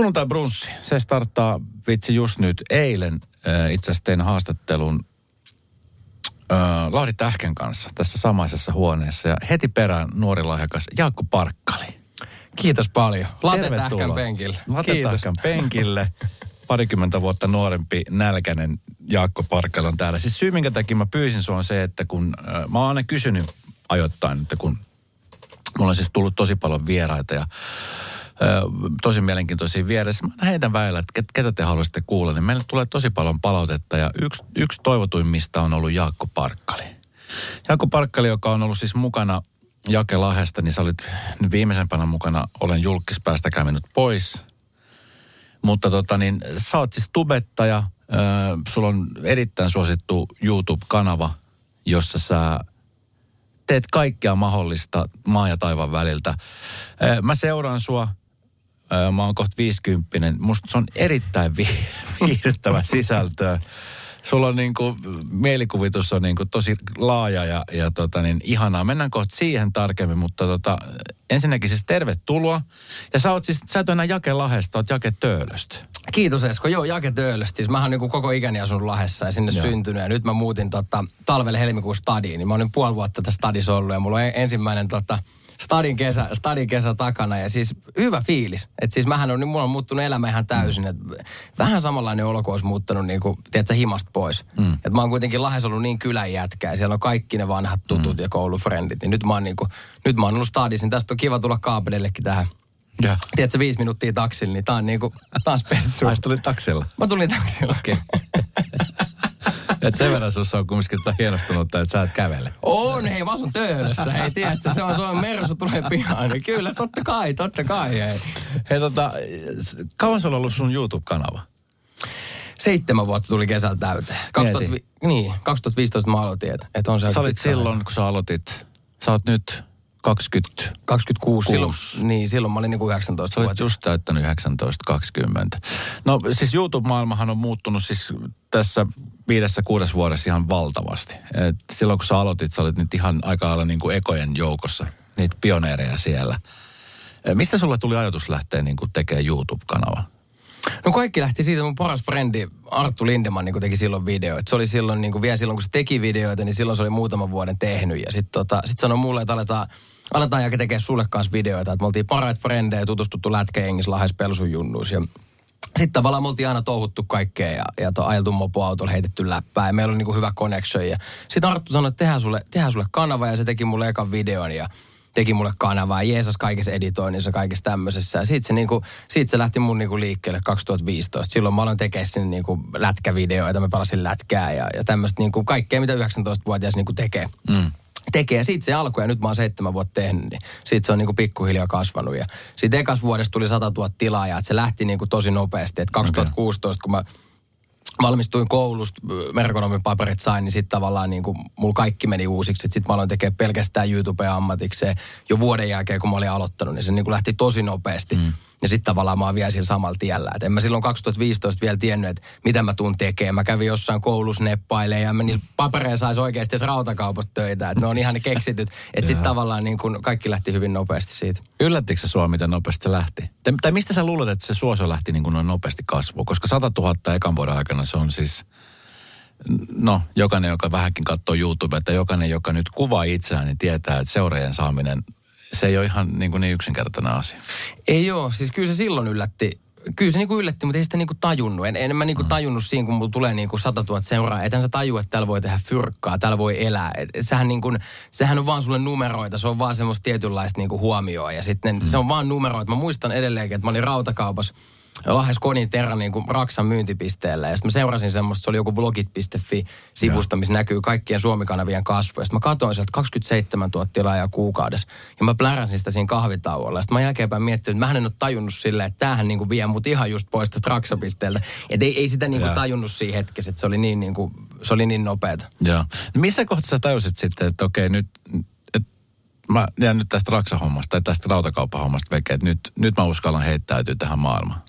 Sunnuntai brunssi, se starttaa vitsi just nyt eilen. Äh, itse asiassa tein haastattelun äh, Lauri Tähken kanssa tässä samaisessa huoneessa. Ja heti perään nuori lahjakas Jaakko Parkkali. Kiitos paljon. Late Tervetuloa. tähkän penkille. Late Kiitos. Tähkän penkille. Parikymmentä vuotta nuorempi nälkäinen Jaakko Parkkali on täällä. Siis syy, minkä takia mä pyysin sua on se, että kun äh, mä oon aina kysynyt ajoittain, että kun mulla on siis tullut tosi paljon vieraita ja tosi mielenkiintoisia vieressä. Mä heitän väillä, että ket, ketä te haluaisitte kuulla, niin meille tulee tosi paljon palautetta ja yksi, yksi toivotuimmista on ollut Jaakko Parkkali. Jaakko Parkkali, joka on ollut siis mukana Jake Lahesta, niin sä olit viimeisempänä mukana, olen julkispäästä käynyt pois. Mutta tota niin, sä oot siis tubettaja, sulla on erittäin suosittu YouTube-kanava, jossa sä teet kaikkea mahdollista maa ja taivaan väliltä. Mä seuraan sua, mä oon kohta 50. Musta se on erittäin vi- viihdyttävä sisältöä. Sulla on niin kuin, mielikuvitus on niin kuin tosi laaja ja, ja tota niin, ihanaa. Mennään kohta siihen tarkemmin, mutta tota, ensinnäkin siis tervetuloa. Ja sä oot siis, sä et ole enää Jake Lahesta, oot Jake Töölöstä. Kiitos Esko. Joo, Jake Töölöstä. Siis mähän oon niin koko ikäni asunut Lahdessa ja sinne Joo. syntynyt. Ja nyt mä muutin tota, talvelle helmikuun stadiin. Niin mä oon nyt puoli vuotta tässä stadissa ollut ja mulla on e- ensimmäinen tota, stadin, kesä, stadin kesä takana. Ja siis hyvä fiilis. Että siis mähän on, niin mulla on muuttunut elämä ihan täysin. Et vähän samanlainen olo, kun olisi muuttanut niin kuin, tiedätkö, himasta pois. Mm. Et mä oon kuitenkin Lahdessa ollut niin kylän jätkä ja siellä on kaikki ne vanhat tutut mm. ja koulufrendit. Niin nyt mä oon, niin kuin, nyt mä oon ollut stadissa, niin tästä on kiva tulla kaapelillekin tähän. Ja. Tiedätkö, viisi minuuttia taksilla, niin tää on niinku, tää on spessu. Ai, tulit taksilla. Mä tulin taksilla. Okei. Et sen verran sussa on kumminkin sitä hienostunutta, että sä et kävele. On, hei, mä asun töölössä, hei, tiedätkö, se on, se on Mersu tulee pihaan. Niin kyllä, totta kai, totta kai, hei. Hei tota, kauan sulla on ollut sun YouTube-kanava? Seitsemän vuotta tuli kesällä täyteen. 2000, niin, 2015 mä aloitin, että et on se Sä olit pitkä silloin, kun sä aloitit, sä oot nyt 20, 26, silloin, niin, silloin mä olin niinku 19 sä olit vuotta. just täyttänyt 19-20. No siis YouTube-maailmahan on muuttunut siis tässä viidessä, kuudes vuodessa ihan valtavasti. Et silloin kun sä aloitit, sä olit nyt ihan aika lailla niin kuin ekojen joukossa, niitä pioneereja siellä. Mistä sulle tuli ajatus lähteä niin kuin tekemään YouTube-kanava? No kaikki lähti siitä, mun paras frendi Arttu Lindeman niin teki silloin videoita. Se oli silloin, niin kuin vielä silloin kun se teki videoita, niin silloin se oli muutaman vuoden tehnyt. Ja sitten tota, sit sanoi mulle, että aletaan, aletaan Jake tekee sulle kanssa videoita. Että me oltiin parhaat frendejä, tutustuttu lätkäjengissä Lahes Pelsun junnuissa. Ja sitten tavallaan me oltiin aina touhuttu kaikkea ja, ja to, ajeltu mopoautolla, heitetty läppää ja meillä oli niinku hyvä connection. Sitten Arttu sanoi, että tehdään sulle, tehdään sulle kanava ja se teki mulle ekan videon ja teki mulle kanavaa, jeesas kaikessa editoinnissa, kaikessa tämmöisessä. Ja siitä se, niinku, siitä se lähti mun niinku liikkeelle 2015. Silloin mä aloin tekemään sinne niinku lätkävideoita, mä pelasin lätkää ja, ja tämmöistä niinku kaikkea, mitä 19-vuotias niinku tekee. Mm tekee. Siitä se alkoi ja nyt mä oon seitsemän vuotta tehnyt, niin siitä se on niinku pikkuhiljaa kasvanut. Ja siitä ekas vuodesta tuli 100 000 tilaajaa, että se lähti niinku tosi nopeasti. Että 2016, kun mä valmistuin koulusta, merkonomin paperit sain, niin sitten tavallaan niin kuin, mulla kaikki meni uusiksi. Sitten mä aloin tekemään pelkästään YouTubea ammatikseen jo vuoden jälkeen, kun mä olin aloittanut, niin se niin kuin lähti tosi nopeasti. Mm. Ja sitten tavallaan mä oon vielä sillä samalla tiellä. Et en mä silloin 2015 vielä tiennyt, että mitä mä tuun tekemään. Mä kävin jossain koulussa neppailemaan ja mä niillä papereilla saisi oikeasti edes rautakaupasta töitä. Että ne on ihan ne keksityt. Että sitten tavallaan niin kuin kaikki lähti hyvin nopeasti siitä. Yllättikö se sua, miten nopeasti se lähti? Tai, tai mistä sä luulet, että se suosio lähti niin kuin noin nopeasti kasvuun? Koska 100 000 ekan vuoden aikana se on siis, no jokainen, joka vähänkin katsoo YouTubea, jokainen, joka nyt kuvaa itseään, niin tietää, että seuraajien saaminen, se ei ole ihan niin, kuin niin yksinkertainen asia. Ei joo, siis kyllä se silloin yllätti. Kyllä se niinku yllätti, mutta ei sitä niinku tajunnut. En, en mä niinku tajunnut siinä, kun mulla tulee niinku 100 000 seuraajaa. Ethän sä tajua, että täällä voi tehdä fyrkkaa, täällä voi elää. Et, et sehän, niinku, sehän on vaan sulle numeroita, se on vaan semmoista tietynlaista niinku huomioa. Ja sitten mm. se on vaan numeroita. Mä muistan edelleenkin, että mä olin rautakaupassa Lahes Konin Terran niin kuin Raksan myyntipisteellä. Ja sitten mä seurasin semmoista, se oli joku blogit.fi-sivusto, missä näkyy kaikkien Suomikanavien kasvu. Ja sitten mä katsoin sieltä 27 000 tilaajaa kuukaudessa. Ja mä pläräsin sitä siinä kahvitauolla. Ja sitten mä jälkeenpäin miettinyt, että mä en ole tajunnut silleen, että tämähän niin kuin vie mut ihan just pois tästä Raksapisteeltä. Että ei, ei sitä niin kuin tajunnut siinä hetkessä, että se oli niin, niin, kuin, se oli niin nopeata. Joo. No missä kohtaa sä tajusit sitten, että okei nyt, mä jään nyt tästä raksahommasta tai tästä rautakauppahommasta veke, että nyt, nyt mä uskallan heittäytyä tähän maailmaan.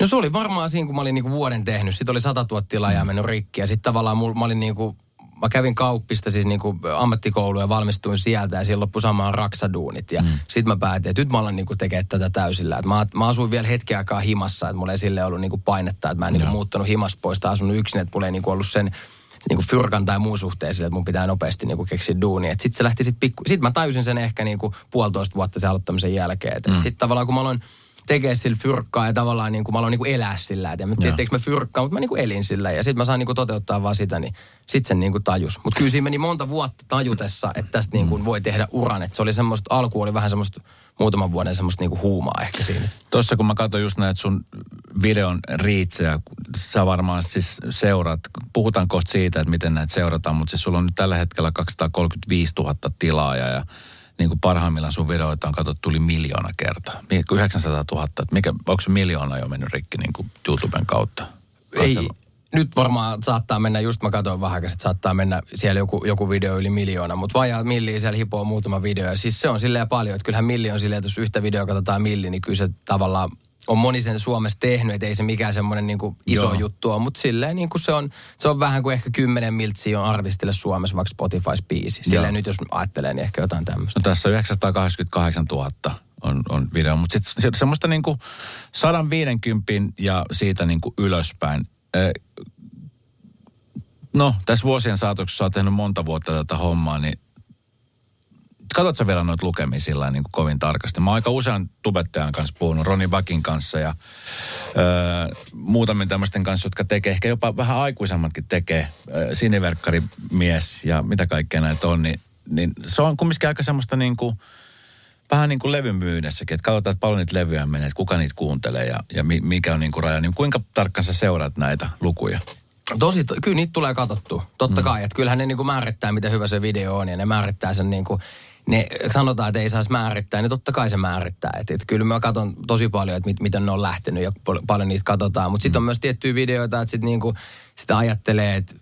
No se oli varmaan siinä, kun mä olin niinku vuoden tehnyt. Sitten oli 100 000 tilaajaa mennyt rikki. Ja sitten tavallaan mul, mä olin niinku, mä kävin kauppista siis niinku ammattikouluun ja valmistuin sieltä ja siellä loppui samaan raksaduunit. Ja mm. sit mä päätin, että nyt mä alan niinku tekemään tätä täysillä. Et mä, mä asuin vielä hetken aikaa himassa, että mulla ei sille ollut niinku painetta, että mä en niinku muuttanut himas pois tai asunut yksin, että mulla ei niinku ollut sen niinku fyrkan tai muun suhteen sille, että mun pitää nopeasti niinku keksiä duunia. Sitten se lähti sit pikku... Sitten mä tajusin sen ehkä niinku puolitoista vuotta sen aloittamisen jälkeen. Mm. Sitten tavallaan kun mä aloin tekee sillä fyrkkaa ja tavallaan niin kuin mä aloin niin kuin elää sillä. Et en mä tiedä, mä fyrkkaa, mutta mä niin kuin elin sillä. Ja sitten mä saan niin kuin toteuttaa vaan sitä, niin sitten sen niin kuin tajus. Mutta kyllä siinä meni monta vuotta tajutessa, että tästä niin kuin voi tehdä uran. Että se oli semmoista, alku oli vähän semmoista muutaman vuoden semmoista niin kuin huumaa ehkä siinä. Tuossa kun mä katsoin just näitä sun videon riitsejä, sä varmaan siis seuraat, puhutaan kohta siitä, että miten näitä seurataan, mutta siis sulla on nyt tällä hetkellä 235 000 tilaajaa ja niin kuin parhaimmillaan sun videoita on katsottu yli miljoona kertaa. 900 000, että mikä, onko se miljoona jo mennyt rikki niin kuin YouTuben kautta? Katselu. Ei, nyt varmaan saattaa mennä, just mä katsoin vähän, että saattaa mennä siellä joku, joku video yli miljoona, mutta vajaa milli siellä hipoo muutama video. Ja siis se on silleen paljon, että kyllähän milli on silleen, että jos yhtä videoa katsotaan milli, niin kyllä se tavallaan on moni sen Suomessa tehnyt, että ei se mikään semmoinen niin iso Joo. juttu ole, mutta silleen niin kuin se, on, se on vähän kuin ehkä kymmenen miltsiä on artistille Suomessa vaikka Spotify-biisi. Silleen Joo. nyt jos ajattelee, niin ehkä jotain tämmöistä. No tässä 988 000 on, on video, mutta sitten semmoista niin kuin 150 ja siitä niin kuin ylöspäin. No, tässä vuosien saatoksessa olet tehnyt monta vuotta tätä hommaa, niin katsotko vielä noita lukemia sillä niin kuin kovin tarkasti? Mä oon aika usean tubettajan kanssa puhunut, Roni Vakin kanssa ja öö, muutamien tämmöisten kanssa, jotka tekee, ehkä jopa vähän aikuisemmatkin tekee, öö, siniverkkarimies ja mitä kaikkea näitä on, niin, niin se on kumminkin aika semmoista niin kuin, vähän niin kuin levymyydessäkin, että katsotaan, että paljon niitä levyjä menee, että kuka niitä kuuntelee ja, ja mikä on niin kuin raja. Niin kuinka tarkkaan sä seuraat näitä lukuja? Tosi, kyllä niitä tulee katsottua. Totta mm. kai, että kyllähän ne niin kuin määrittää, miten hyvä se video on ja ne määrittää sen niin kuin ne sanotaan, että ei saisi määrittää, niin totta kai se määrittää. Et, et kyllä mä katson tosi paljon, että mit, miten ne on lähtenyt ja paljon niitä katsotaan. Mutta sitten on myös tiettyjä videoita, että sitten niinku, sitä ajattelee, että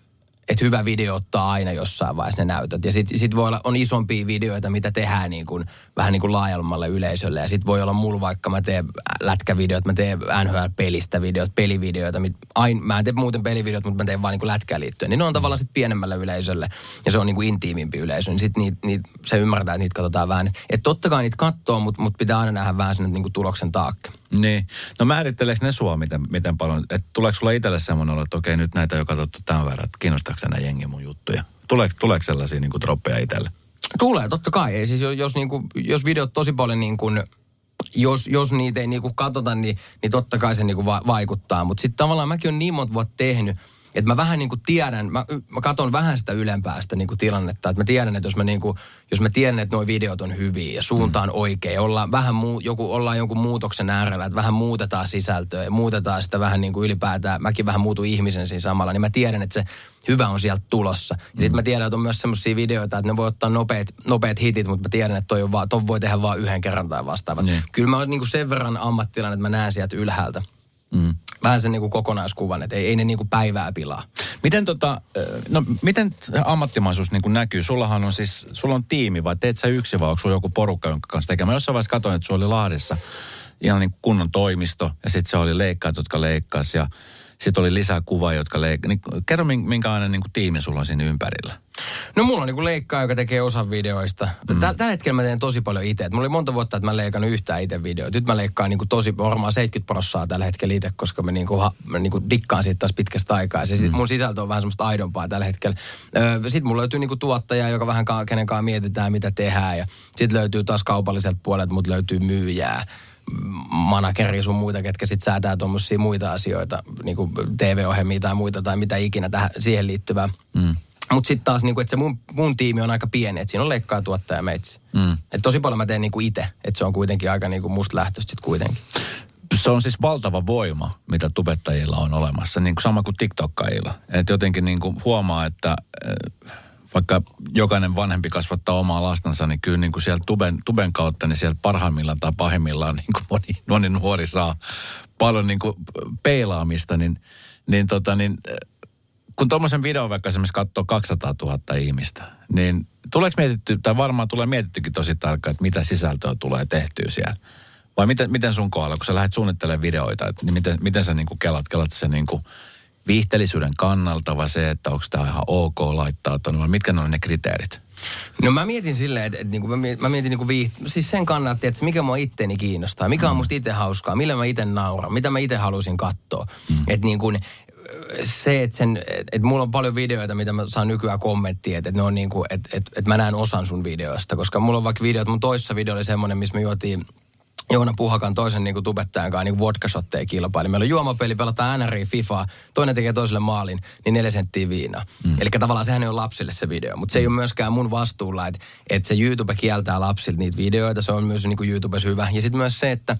että hyvä video ottaa aina jossain vaiheessa ne näytöt. Ja sitten sit voi olla, on isompia videoita, mitä tehdään niin kuin, vähän niin kuin laajemmalle yleisölle. Ja sitten voi olla mulla vaikka mä teen lätkävideot, mä teen NHL-pelistä videot, pelivideoita. Mit, ain, mä en tee muuten pelivideot, mutta mä teen vaan niin kuin lätkään liittyen. Niin ne on tavallaan sitten pienemmälle yleisölle. Ja se on niin kuin intiimimpi yleisö. Niin sitten niit, niit, se ymmärtää, että niitä katsotaan vähän. Että totta kai niitä katsoo, mutta mut pitää aina nähdä vähän sen niin kuin tuloksen taakke. Niin. No määritteleekö ne sua miten, miten paljon? Että tuleeko sulla itselle semmoinen olo, että okei nyt näitä jo katsottu tämän verran, että kiinnostaako nämä jengi mun juttuja? Tuleeko, tuleeko sellaisia niin kuin droppeja itselle? Tulee, totta kai. Ei, siis jos, niin kuin, jos videot tosi paljon niin kuin, jos, jos niitä ei niin kuin katsota, niin, niin totta kai se niin kuin va- vaikuttaa. Mutta sitten tavallaan mäkin olen niin monta vuotta tehnyt, että mä vähän niin kuin tiedän, mä, mä katson vähän sitä ylempää sitä niin kuin tilannetta. Että mä tiedän, että jos mä, niin kuin, jos mä tiedän, että nuo videot on hyviä ja suunta on mm. oikein, ollaan vähän muu, joku, ollaan jonkun muutoksen äärellä, että vähän muutetaan sisältöä ja muutetaan sitä vähän niin kuin ylipäätään, mäkin vähän muutu ihmisen siinä samalla, niin mä tiedän, että se hyvä on sieltä tulossa. Ja sitten mä mm. tiedän, että on myös semmoisia videoita, että ne voi ottaa nopeat, nopeat hitit, mutta mä tiedän, että toi, on vaan, toi voi tehdä vain yhden kerran tai vastaavat. Niin. Kyllä mä oon niin kuin sen verran ammattilainen, että mä näen sieltä ylhäältä. Mm. Vähän sen niin kuin kokonaiskuvan, että ei, ei ne niin kuin päivää pilaa. Miten, tota, no, miten ammattimaisuus niin kuin näkyy? Sullahan on siis, sulla on tiimi vai teet sä yksi vai onko joku porukka, jonka kanssa tekee? Mä jossain vaiheessa katsoin, että sulla oli Lahdessa ihan niin kunnon toimisto ja sitten se oli leikkaat, jotka leikkasi ja sitten oli lisää kuvaa, jotka leikkaa. Niin kerro, minkälainen niin kuin tiimi sulla on siinä ympärillä? No mulla on niin kuin leikkaa, joka tekee osan videoista. Mm. Tällä hetkellä mä teen tosi paljon itse. Mulla oli monta vuotta, että mä leikannut yhtään itse videoita. Nyt mä leikkaan niin kuin tosi varmaan 70 prossaa tällä hetkellä itse, koska mä niin kuin, ha, mä niin kuin dikkaan siitä taas pitkästä aikaa. Ja se, mm. mun sisältö on vähän semmoista aidompaa tällä hetkellä. Sitten mulla löytyy niin kuin tuottaja, joka vähän kenen kanssa mietitään, mitä tehdään. Ja sitten löytyy taas kaupalliselta puolelta, mutta löytyy myyjää manageri sun muita, ketkä sitten säätää tuommoisia muita asioita, niin kuin TV-ohjelmia tai muita tai mitä ikinä tähän, siihen liittyvää. Mm. Mutta sitten taas, niinku, että se mun, mun tiimi on aika pieni, että siinä on leikkaa tuottaja meitsi. Mm. Et tosi paljon mä teen niinku itse, että se on kuitenkin aika niinku musta lähtöistä sitten kuitenkin. Se on siis valtava voima, mitä tubettajilla on olemassa, niin kuin sama kuin TikTokkailla. Että jotenkin niin kuin huomaa, että vaikka jokainen vanhempi kasvattaa omaa lastansa, niin kyllä niin kuin siellä tuben, tuben kautta, niin siellä parhaimmillaan tai pahimmillaan niin kuin moni, moni nuori saa paljon niin kuin peilaamista, niin, niin, tota, niin kun tuommoisen videon vaikka esimerkiksi katsoo 200 000 ihmistä, niin tuleeko mietitty, tai varmaan tulee mietittykin tosi tarkkaan, että mitä sisältöä tulee tehtyä siellä? Vai miten, miten sun kohdalla, kun sä lähdet suunnittelemaan videoita, että, niin miten, miten sä niin kuin kelat, kelat sen niin kuin viihteellisyyden kannalta vai se, että onko tämä ihan ok laittaa tuonne, vai mitkä ne on ne kriteerit? No mä mietin silleen, että, että niinku, mä mietin, mä mietin niinku vii, siis sen kannalta, että mikä mua itteeni kiinnostaa, mikä on musta itse hauskaa, millä mä itse nauran, mitä mä itse halusin katsoa. Mm. Että niinku, se, että, sen, että mulla on paljon videoita, mitä mä saan nykyään kommenttia, että, että ne on niinku, että, että, että mä näen osan sun videoista, koska mulla on vaikka videot, mun toisessa video oli semmoinen, missä me juotiin Joona Puhakan toisen niin kuin tubettajan kanssa niin vodka kilpaili. Meillä on juomapeli, pelataan NRI, FIFA, toinen tekee toiselle maalin, niin neljä senttiä viinaa. Mm. Eli tavallaan sehän ei ole lapsille se video, mutta se ei ole myöskään mun vastuulla, että, että se YouTube kieltää lapsilta niitä videoita, se on myös niin kuin YouTubessa hyvä. Ja sitten myös se, että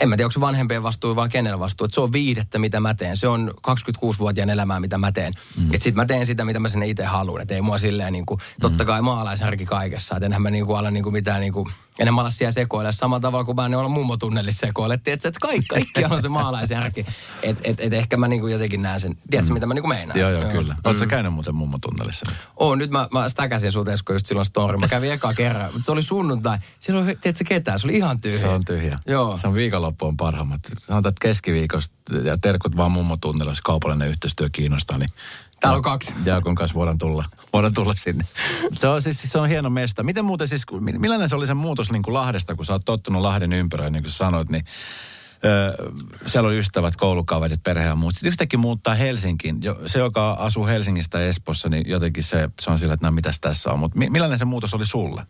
en mä tiedä, onko se vanhempien vastuu vai kenellä vastuu, että se on viihdettä, mitä mä teen. Se on 26-vuotiaan elämää, mitä mä teen. Mm. Että sit mä teen sitä, mitä mä sinne itse haluan. Että ei mua silleen niin kuin, totta mm. kai maalaisarki kaikessa. Että enhän mä niin kuin ala niin kuin mitään niin kuin, enhän mä ala siellä sekoilla samalla tavalla kuin mä en olla mummotunnelissa sekoilla. Että et, et kaikki, kaikki on se maalaisjärki. Että et, et ehkä mä niin kuin jotenkin näen sen. Tiedätkö, mm. mitä mä niin kuin meinaan? Joo, joo, kyllä. Mm. Oletko käynyt muuten mummotunnelissa nyt? Oo, nyt mä, mä stäkäsin sulta just silloin story. Mä kävin eka kerran, mutta se oli sunnuntai. Siellä oli, tiedätkö ketään? Se oli ihan tyhjä. Se on tyhjä. Joo. Se on viikonloppu on parhaimmat. Sanotaan, että keskiviikosta ja terkut vaan mummo tunnilla, jos kaupallinen yhteistyö kiinnostaa, niin Täällä on kaksi. Jaakon kanssa voidaan tulla, voidaan tulla sinne. Se on, siis, se on hieno mesta. Miten muuten siis, millainen se oli se muutos niin kuin Lahdesta, kun sä oot tottunut Lahden ympäröön, niin kuin sanoit, niin Öö, siellä oli ystävät, koulukaverit, perhe ja muut. Sitten yhtäkkiä muuttaa Helsinkiin. Se, joka asuu Helsingistä ja Espossa, niin jotenkin se, se on sillä, että no mitäs tässä on. Mutta millainen se muutos oli sulle?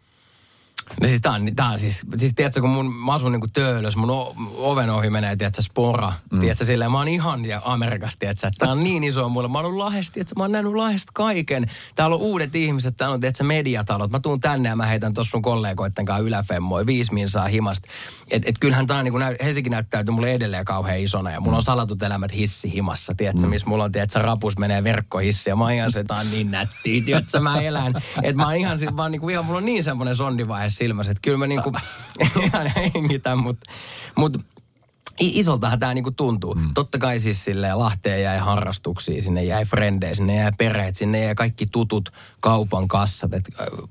No siis tää on, tää on siis, siis tiedätkö, kun mun, mä asun niinku töölös, mun o, oven ohi menee, tiedätkö, spora. Mm. Tiedätkö, silleen, mä oon ihan ja Amerikasta, tiedätkö, että tää on niin iso mulle. Mä oon ollut Lahdesta, tiedätkö, mä oon nähnyt Lahdesta kaiken. Täällä on uudet ihmiset, täällä on, tiedätkö, mediatalot. Mä tuun tänne ja mä heitän tuossa sun kollegoitten kanssa yläfemmoja, viisi saa himasta. Et, et kyllähän tää on niinku, Helsinki näyttäytyy mulle edelleen kauhean isona ja mulla on salatut elämät hissi himassa, tiedätkö, mm. missä mulla on, tiedätkö, rapus menee verkkohissi ja mä oon ihan se, on niin nättiä, tiedätkö, mä elän. Että mä oon ihan, vaan niinku, ihan, mulla on niin semmoinen sondivaihe silmässä, että kyllä mä niinku ihan hengitän, mutta mut, isoltahan tämä niinku tuntuu. Mm. Totta kai siis silleen Lahteen jäi harrastuksia, sinne jäi frendejä, sinne jäi perheet, sinne jäi kaikki tutut kaupan kassat. Et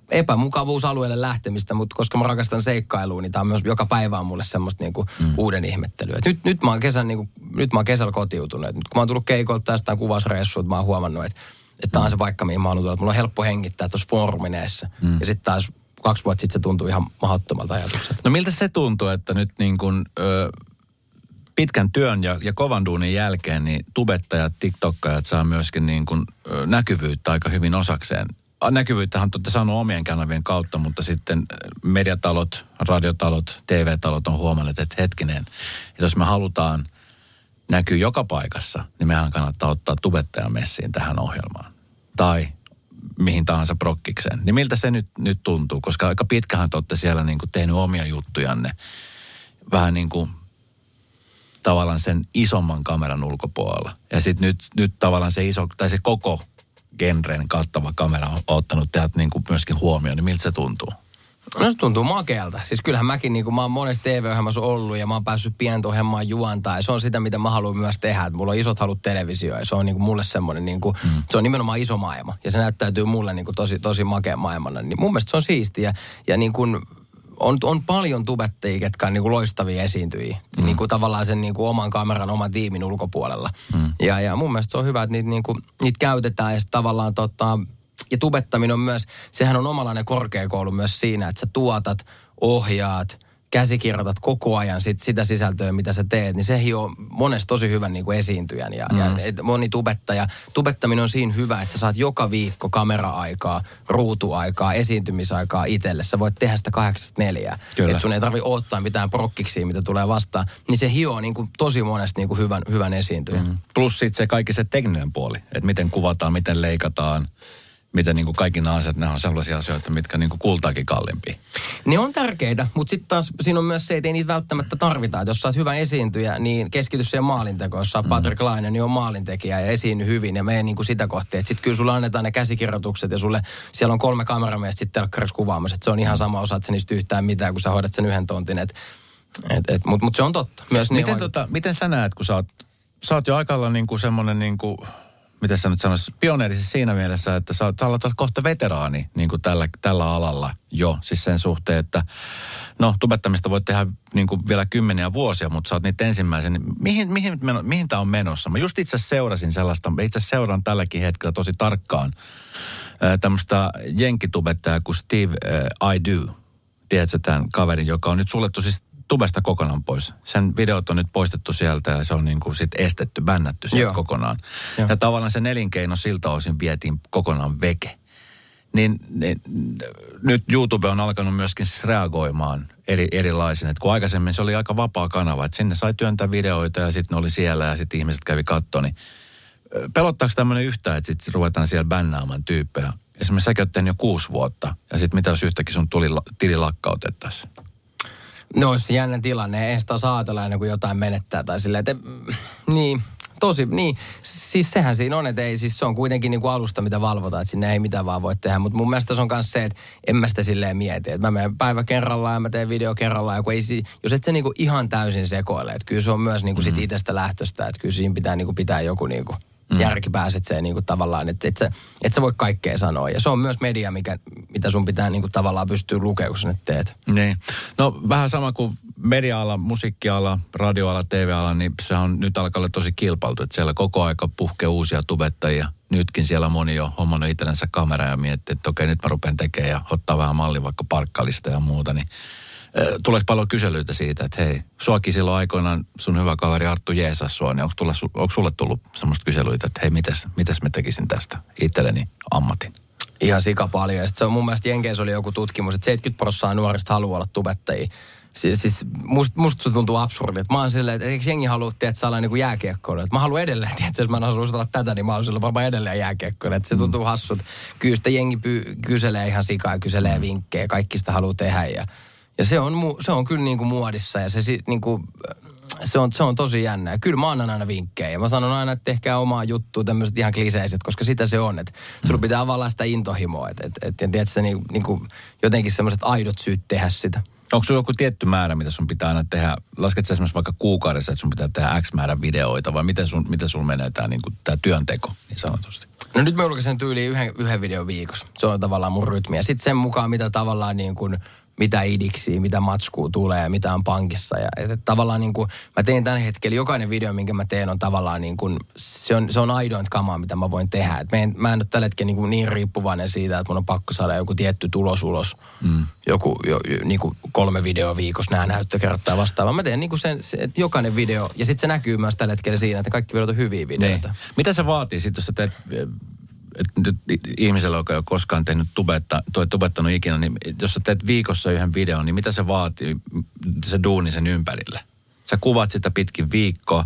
epämukavuusalueelle lähtemistä, mutta koska mä rakastan seikkailua, niin tämä on myös joka päivä on mulle semmoista niinku mm. uuden ihmettelyä. Et nyt, nyt, mä oon kesän, niinku, nyt mä oon kesällä kotiutunut. Et nyt kun mä oon tullut keikolta tästä kuvausreissuun, mä oon huomannut, että että tämä on se paikka, mihin mä haluan tulla. Mulla on helppo hengittää tuossa foorumineessa. Mm. Ja sitten taas kaksi vuotta sitten se tuntui ihan mahdottomalta ajatukselta. No miltä se tuntuu, että nyt niin kuin, ö, pitkän työn ja, ja kovan duunin jälkeen niin tubettajat, tiktokkajat saa myöskin niin kuin, ö, näkyvyyttä aika hyvin osakseen. Näkyvyyttähän olette saanut omien kanavien kautta, mutta sitten mediatalot, radiotalot, TV-talot on huomannut, että hetkinen, että jos me halutaan näkyy joka paikassa, niin mehän kannattaa ottaa tubettajan messiin tähän ohjelmaan. Tai mihin tahansa prokkikseen. Niin miltä se nyt, nyt tuntuu? Koska aika pitkähän te olette siellä niin kuin tehnyt omia juttujanne. Vähän niin kuin tavallaan sen isomman kameran ulkopuolella. Ja sitten nyt, nyt tavallaan se iso, tai se koko genren kattava kamera on ottanut teidät niin kuin myöskin huomioon. Niin miltä se tuntuu? No se tuntuu makealta. Siis kyllähän mäkin, niin kuin mä oon monessa TV-ohjelmassa ollut ja mä oon päässyt pientohjelmaan juontaa. Ja se on sitä, mitä mä haluan myös tehdä. Että mulla on isot halut televisio ja se on niin kuin mulle semmoinen, niin kuin, mm. se on nimenomaan iso maailma. Ja se näyttäytyy mulle niin kuin tosi, tosi makea maailmana. Niin mun mielestä se on siistiä. Ja niin kuin, on, on paljon tubettajia, ketkä on niin kuin loistavia esiintyjiä. Mm. Niin kuin tavallaan sen niin kuin oman kameran, oman tiimin ulkopuolella. Mm. Ja, ja mun mielestä se on hyvä, että niitä, niin kuin, niitä käytetään ja tavallaan tota, ja tubettaminen on myös, sehän on omalainen korkeakoulu myös siinä, että sä tuotat, ohjaat, käsikirjoitat koko ajan sit, sitä sisältöä, mitä sä teet, niin se on monesti tosi hyvän niin kuin esiintyjän. Ja, mm. ja et moni tubettaja, tubettaminen on siinä hyvä, että sä saat joka viikko kamera-aikaa, ruutuaikaa, esiintymisaikaa itselle. Sä voit tehdä sitä kahdeksasta neljää. Että sun ei tarvi odottaa mitään prokkiksi, mitä tulee vastaan. Niin se hioo niin kuin tosi monesti niin kuin hyvän, hyvän esiintyjän. Mm. Plus sitten se kaikki se tekninen puoli, että miten kuvataan, miten leikataan miten niin kuin kaikki nämä asiat, nämä on sellaisia asioita, mitkä niin kuin kultaakin kalliimpia. Ne on tärkeitä, mutta sitten taas siinä on myös se, että ei niitä välttämättä tarvita. Että jos sä oot hyvä esiintyjä, niin keskity siihen maalintekoon. Jos sä mm. Patrick Laine, niin on maalintekijä ja esiinny hyvin ja mene niin kuin sitä kohti. Sitten kyllä sulle annetaan ne käsikirjoitukset ja sulle siellä on kolme kameramiestä sitten telkkarissa kuvaamassa. Et se on ihan sama, osaat sen niistä yhtään mitään, kun sä hoidat sen yhden tontin. Et, et, et, Mutta mut se on totta. Myös miten, niin tota, miten sä näet, kun sä oot, sä oot jo aikalla niin kuin semmoinen niin kuin miten sä nyt sanoisit, pioneerisi siinä mielessä, että sä, sä olet kohta veteraani niin kuin tällä, tällä alalla jo. Siis sen suhteen, että no tubettamista voit tehdä niin kuin vielä kymmeniä vuosia, mutta sä oot niitä ensimmäisen. Niin mihin, mihin, mihin tämä on menossa? Mä just itse seurasin sellaista, mä itse seuraan tälläkin hetkellä tosi tarkkaan tämmöistä jenkitubettajaa kuin Steve äh, I Do. Tiedätkö tämän kaverin, joka on nyt suljettu siis tubesta kokonaan pois. Sen videot on nyt poistettu sieltä ja se on niin kuin sit estetty, bännätty sieltä Joo. kokonaan. Joo. Ja tavallaan sen elinkeino siltä osin vietiin kokonaan veke. Niin, niin nyt YouTube on alkanut myöskin siis reagoimaan eri, erilaisin. Et kun aikaisemmin se oli aika vapaa kanava, että sinne sai työntää videoita ja sitten ne oli siellä ja sitten ihmiset kävi kattoon. Niin pelottaako tämmöinen yhtään, että sitten ruvetaan siellä bännäämään tyyppejä? Esimerkiksi säkin oot jo kuusi vuotta ja sitten mitä jos yhtäkkiä sun tuli, tili lakkautettaisiin? No olisi jännä tilanne. Ei sitä saa ajatella ennen kuin jotain menettää tai silleen, että niin, tosi, niin. Siis sehän siinä on, että ei, siis se on kuitenkin niin kuin alusta, mitä valvotaan, että sinne ei mitään vaan voi tehdä. Mutta mun mielestä se on myös se, että en mä sitä silleen mieti. Että mä menen päivä kerrallaan ja mä teen video kerrallaan. Ja kun ei, jos et se niin kuin ihan täysin sekoile, että kyllä se on myös niin kuin sit mm. itsestä lähtöstä, että kyllä siinä pitää niin kuin pitää joku niin kuin mm. järki pääsetsee niin kuin tavallaan, että et sä, et sä voi kaikkea sanoa. Ja se on myös media, mikä, mitä sun pitää niin kuin tavallaan pystyä lukemaan, kun teet. Niin. No vähän sama kuin media-ala, musiikkiala, radioala, TV-ala, niin se on nyt alkaa olla tosi kilpailtu. Että siellä koko aika puhkee uusia tubettajia. Nytkin siellä moni jo hommannut itsellensä kamera ja miettii, että okei nyt mä rupean tekemään ja ottaa vähän malli vaikka parkkalista ja muuta. Niin Tuleeko paljon kyselyitä siitä, että hei, suakin silloin aikoinaan sun hyvä kaveri Arttu jeesas sua, niin onko, tulla, onko sulle tullut semmoista kyselyitä, että hei, mitäs, mitäs mä tekisin tästä itselleni ammatin? Ihan sika paljon. Ja se on mun mielestä Jenkeissä oli joku tutkimus, että 70 prosenttia nuorista haluaa olla tubettajia. Siis, siis musta must se tuntuu absurdilta. Mä oon silleen, että eikö jengi halua, että sä olla niin jääkiekkoilla. Mä haluan edelleen, että jos mä en haluaisi olla tätä, niin mä oon varmaan edelleen jääkiekkoilla. Että se mm. tuntuu hassut. Kyllä sitä jengi py- kyselee ihan sikaa, kyselee mm. vinkkejä, kaikki sitä haluaa tehdä. Ja ja se on, se on kyllä niin kuin muodissa ja se, niin kuin, se, on, se on tosi jännä. Ja kyllä mä annan aina vinkkejä. Ja mä sanon aina, että tehkää omaa juttua, tämmöiset ihan kliseiset, koska sitä se on. Että mm. sulla pitää avalla sitä intohimoa. Että et, et, et, tiedätkö, niin, niin kuin, jotenkin semmoiset aidot syyt tehdä sitä. Onko sulla joku tietty määrä, mitä sun pitää aina tehdä? Lasket sä esimerkiksi vaikka kuukaudessa, että sun pitää tehdä X määrä videoita, vai miten sun, miten sun menee tämä niin työnteko niin sanotusti? No nyt mä julkaisen tyyliin yhden, yhden videon viikossa. Se on tavallaan mun rytmi. Ja sitten sen mukaan, mitä tavallaan niin kuin – mitä idiksiä, mitä matskuu tulee, mitä on pankissa. Ja, että tavallaan niin kuin, mä teen tällä hetkellä, jokainen video, minkä mä teen, on tavallaan niin kuin, se on, se on aidointa kamaa, mitä mä voin tehdä. Et mä, en, mä en ole tällä hetkellä niin, kuin niin riippuvainen siitä, että mun on pakko saada joku tietty tulos ulos. Mm. Joku jo, jo, niin kuin kolme videoa viikossa, nämä näyttökertaa vastaavaa. Mä teen niin kuin sen, se, että jokainen video, ja sitten se näkyy myös tällä hetkellä siinä, että kaikki videot on hyviä videoita. Niin. Mitä se vaatii sitten, jos sä teet että ihmisellä, joka ei ole koskaan tehnyt tubetta, toi tubettanut ikinä, niin jos sä teet viikossa yhden videon, niin mitä se vaatii, se duuni sen ympärille? Sä kuvat sitä pitkin viikkoa,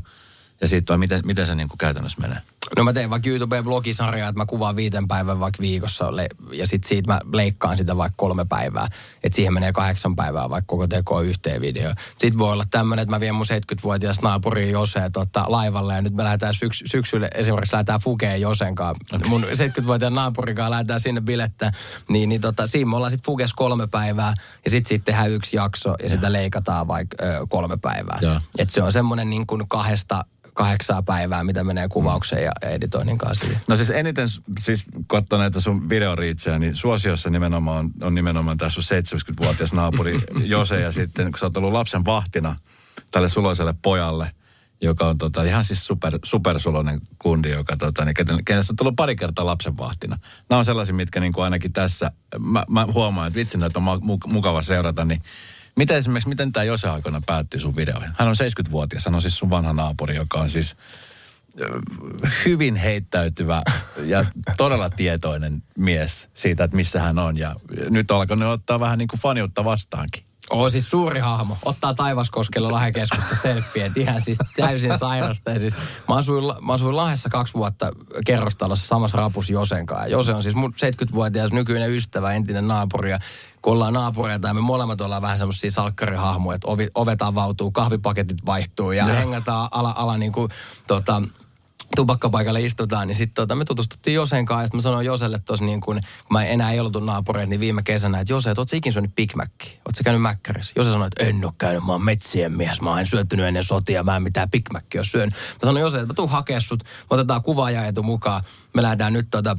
ja sitten miten, miten se niin kuin käytännössä menee? No mä teen vaikka YouTube-blogisarjaa, että mä kuvaan viiten päivän vaikka viikossa ja sitten siitä mä leikkaan sitä vaikka kolme päivää. Että siihen menee kahdeksan päivää vaikka koko teko yhteen video. Sitten voi olla tämmöinen, että mä vien mun 70-vuotias naapuri Jose tota, laivalle ja nyt me lähdetään syks- syksyllä esimerkiksi lähdetään Fugeen Josenkaan. Okay. Mun 70-vuotiaan naapurikaan lähdetään sinne bilettä. Niin, niin tota, siinä me ollaan sitten Fuges kolme päivää ja sitten sit tehdään yksi jakso ja, ja. sitä leikataan vaikka ö, kolme päivää. Että se on semmoinen niin kuin kahdesta kahdeksaa päivää, mitä menee kuvaukseen ja editoinnin kanssa. No siis eniten, siis katson näitä sun videoriitsejä, niin suosiossa nimenomaan on, on nimenomaan tässä sun 70-vuotias naapuri Jose ja sitten kun sä oot ollut lapsen vahtina tälle suloiselle pojalle, joka on tota, ihan siis super, supersuloinen kundi, joka tota, niin, kenestä on tullut pari kertaa lapsen vahtina. Nämä on sellaisia, mitkä niin kuin ainakin tässä, mä, mä huomaan, että vitsi näitä on mukava seurata, niin Miten esimerkiksi, miten tämä Jose aikana päättyi sun videoihin? Hän on 70-vuotias, hän on siis sun vanha naapuri, joka on siis hyvin heittäytyvä ja todella tietoinen mies siitä, että missä hän on. Ja nyt on alkanut ottaa vähän niin kuin faniutta vastaankin. Oo, siis suuri hahmo. Ottaa Taivaskoskella Lahekeskusta selfie. Ihan siis täysin sairasta. Ja siis, mä, asuin, mä asuin Lahdessa kaksi vuotta kerrostalossa samassa rapus Josen kanssa. Jose on siis mun 70-vuotias nykyinen ystävä, entinen naapuri. Ja kun ollaan naapureita ja me molemmat ollaan vähän semmoisia salkkarihahmoja, että ovi, ovet avautuu, kahvipaketit vaihtuu ja, ja. hengataan ala, ala niin kuin, tota, tupakkapaikalle istutaan, niin sitten tota, me tutustuttiin Josen kanssa, ja sitten mä sanoin Joselle tuossa niin kun, kun mä enää ei ollut naapureita, niin viime kesänä, että Jose, että oot sä ikin syönyt Big Mac? Oot sä käynyt Mäkkärissä? Jose sanoi, että en ole käynyt, mä oon metsien mies, mä en syöttynyt ennen sotia, mä en mitään Big Mackia ole syönyt. Mä sanoin Jose, että mä tuun hakea sut, me otetaan kuvaajaetu mukaan, me lähdetään nyt tota,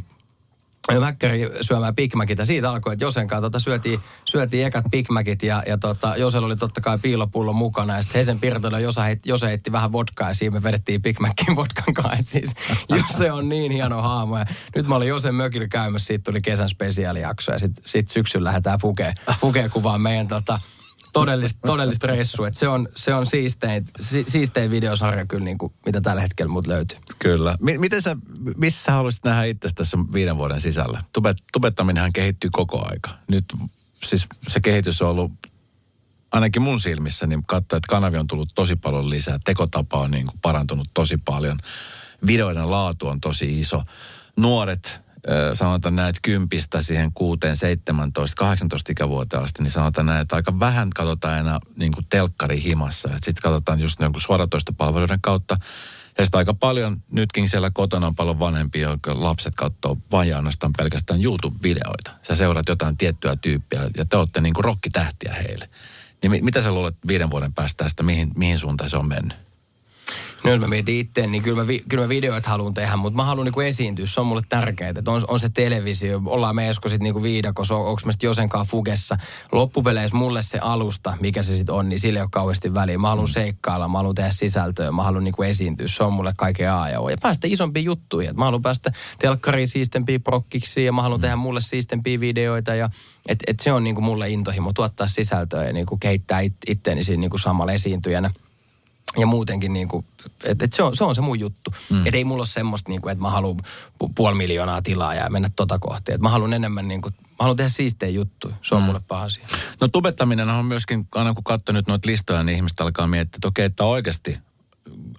Mäkkäri syömään Big Macit ja siitä alkoi, että Josen kanssa tota, syötiin, syötiin ekat Big Macit ja, ja tota, Josella oli totta kai piilopullo mukana. Ja sitten Hesen Pirtoilla Jose, Jose heitti vähän vodkaa ja siinä me vedettiin Big Macin vodkan kanssa. Et siis Jose on niin hieno haamu ja nyt mä olin Josen mökillä käymässä, siitä tuli kesän spesiaalijakso ja sitten sit syksyllä lähdetään Fuke, Fuke kuvaan meidän tota, todellista, todellista reissua. Se on, se on siistein, si, siistein videosarja kyllä, niin kuin, mitä tällä hetkellä mut löytyy. Kyllä. M- miten sä, missä sä haluaisit nähdä itse tässä viiden vuoden sisällä? Tubet, tubettaminenhan kehittyy koko aika. Nyt siis se kehitys on ollut ainakin mun silmissä, niin katsoa, että kanavia on tullut tosi paljon lisää. Tekotapa on niin kuin parantunut tosi paljon. Videoiden laatu on tosi iso. Nuoret sanotaan näin, että kympistä siihen kuuteen, 17, 18 ikävuoteen asti, niin sanotaan näin, että aika vähän katsotaan enää niin kuin telkkari himassa. Sitten katsotaan just jonkun suoratoistopalveluiden kautta. Ja sitten aika paljon, nytkin siellä kotona on paljon vanhempia, jotka lapset katsoo vain ainoastaan pelkästään YouTube-videoita. Sä seuraat jotain tiettyä tyyppiä ja te olette niin kuin rokkitähtiä heille. Niin mitä sä luulet viiden vuoden päästä tästä, mihin, mihin suuntaan se on mennyt? No jos mä mietin itse, niin kyllä mä, vi, kyllä mä videoita haluan tehdä, mutta mä haluan niinku esiintyä. Se on mulle tärkeää. Että on, on se televisio, ollaan me Esko sit niinku viidakossa, on, onko mä sitten Josenkaan Fugessa. Loppupeleissä mulle se alusta, mikä se sitten on, niin sille ei ole kauheasti väliä. Mä haluan seikkailla, mä haluan tehdä sisältöä, mä haluan niinku esiintyä. Se on mulle kaiken A ja O. Ja päästä isompiin juttuihin. mä haluan päästä telkkariin siistempiin prokkiksi ja mä haluan mm. tehdä mulle siistempiä videoita. Ja, et, et se on niinku mulle intohimo tuottaa sisältöä ja niinku kehittää it, itteeni siinä niinku samalla esiintyjänä ja muutenkin niin kuin, että et se, on, se on se mun juttu. Mm. Että ei mulla ole semmoista, niin kuin, että mä haluan puoli miljoonaa tilaa ja mennä tota kohti. Että mä haluan enemmän niin kuin, mä haluan tehdä siistejä juttuja. Se on mm. mulle asia. No tubettaminen on myöskin, aina kun katsoo nyt noita listoja, niin ihmiset alkaa miettiä, että okei, että oikeasti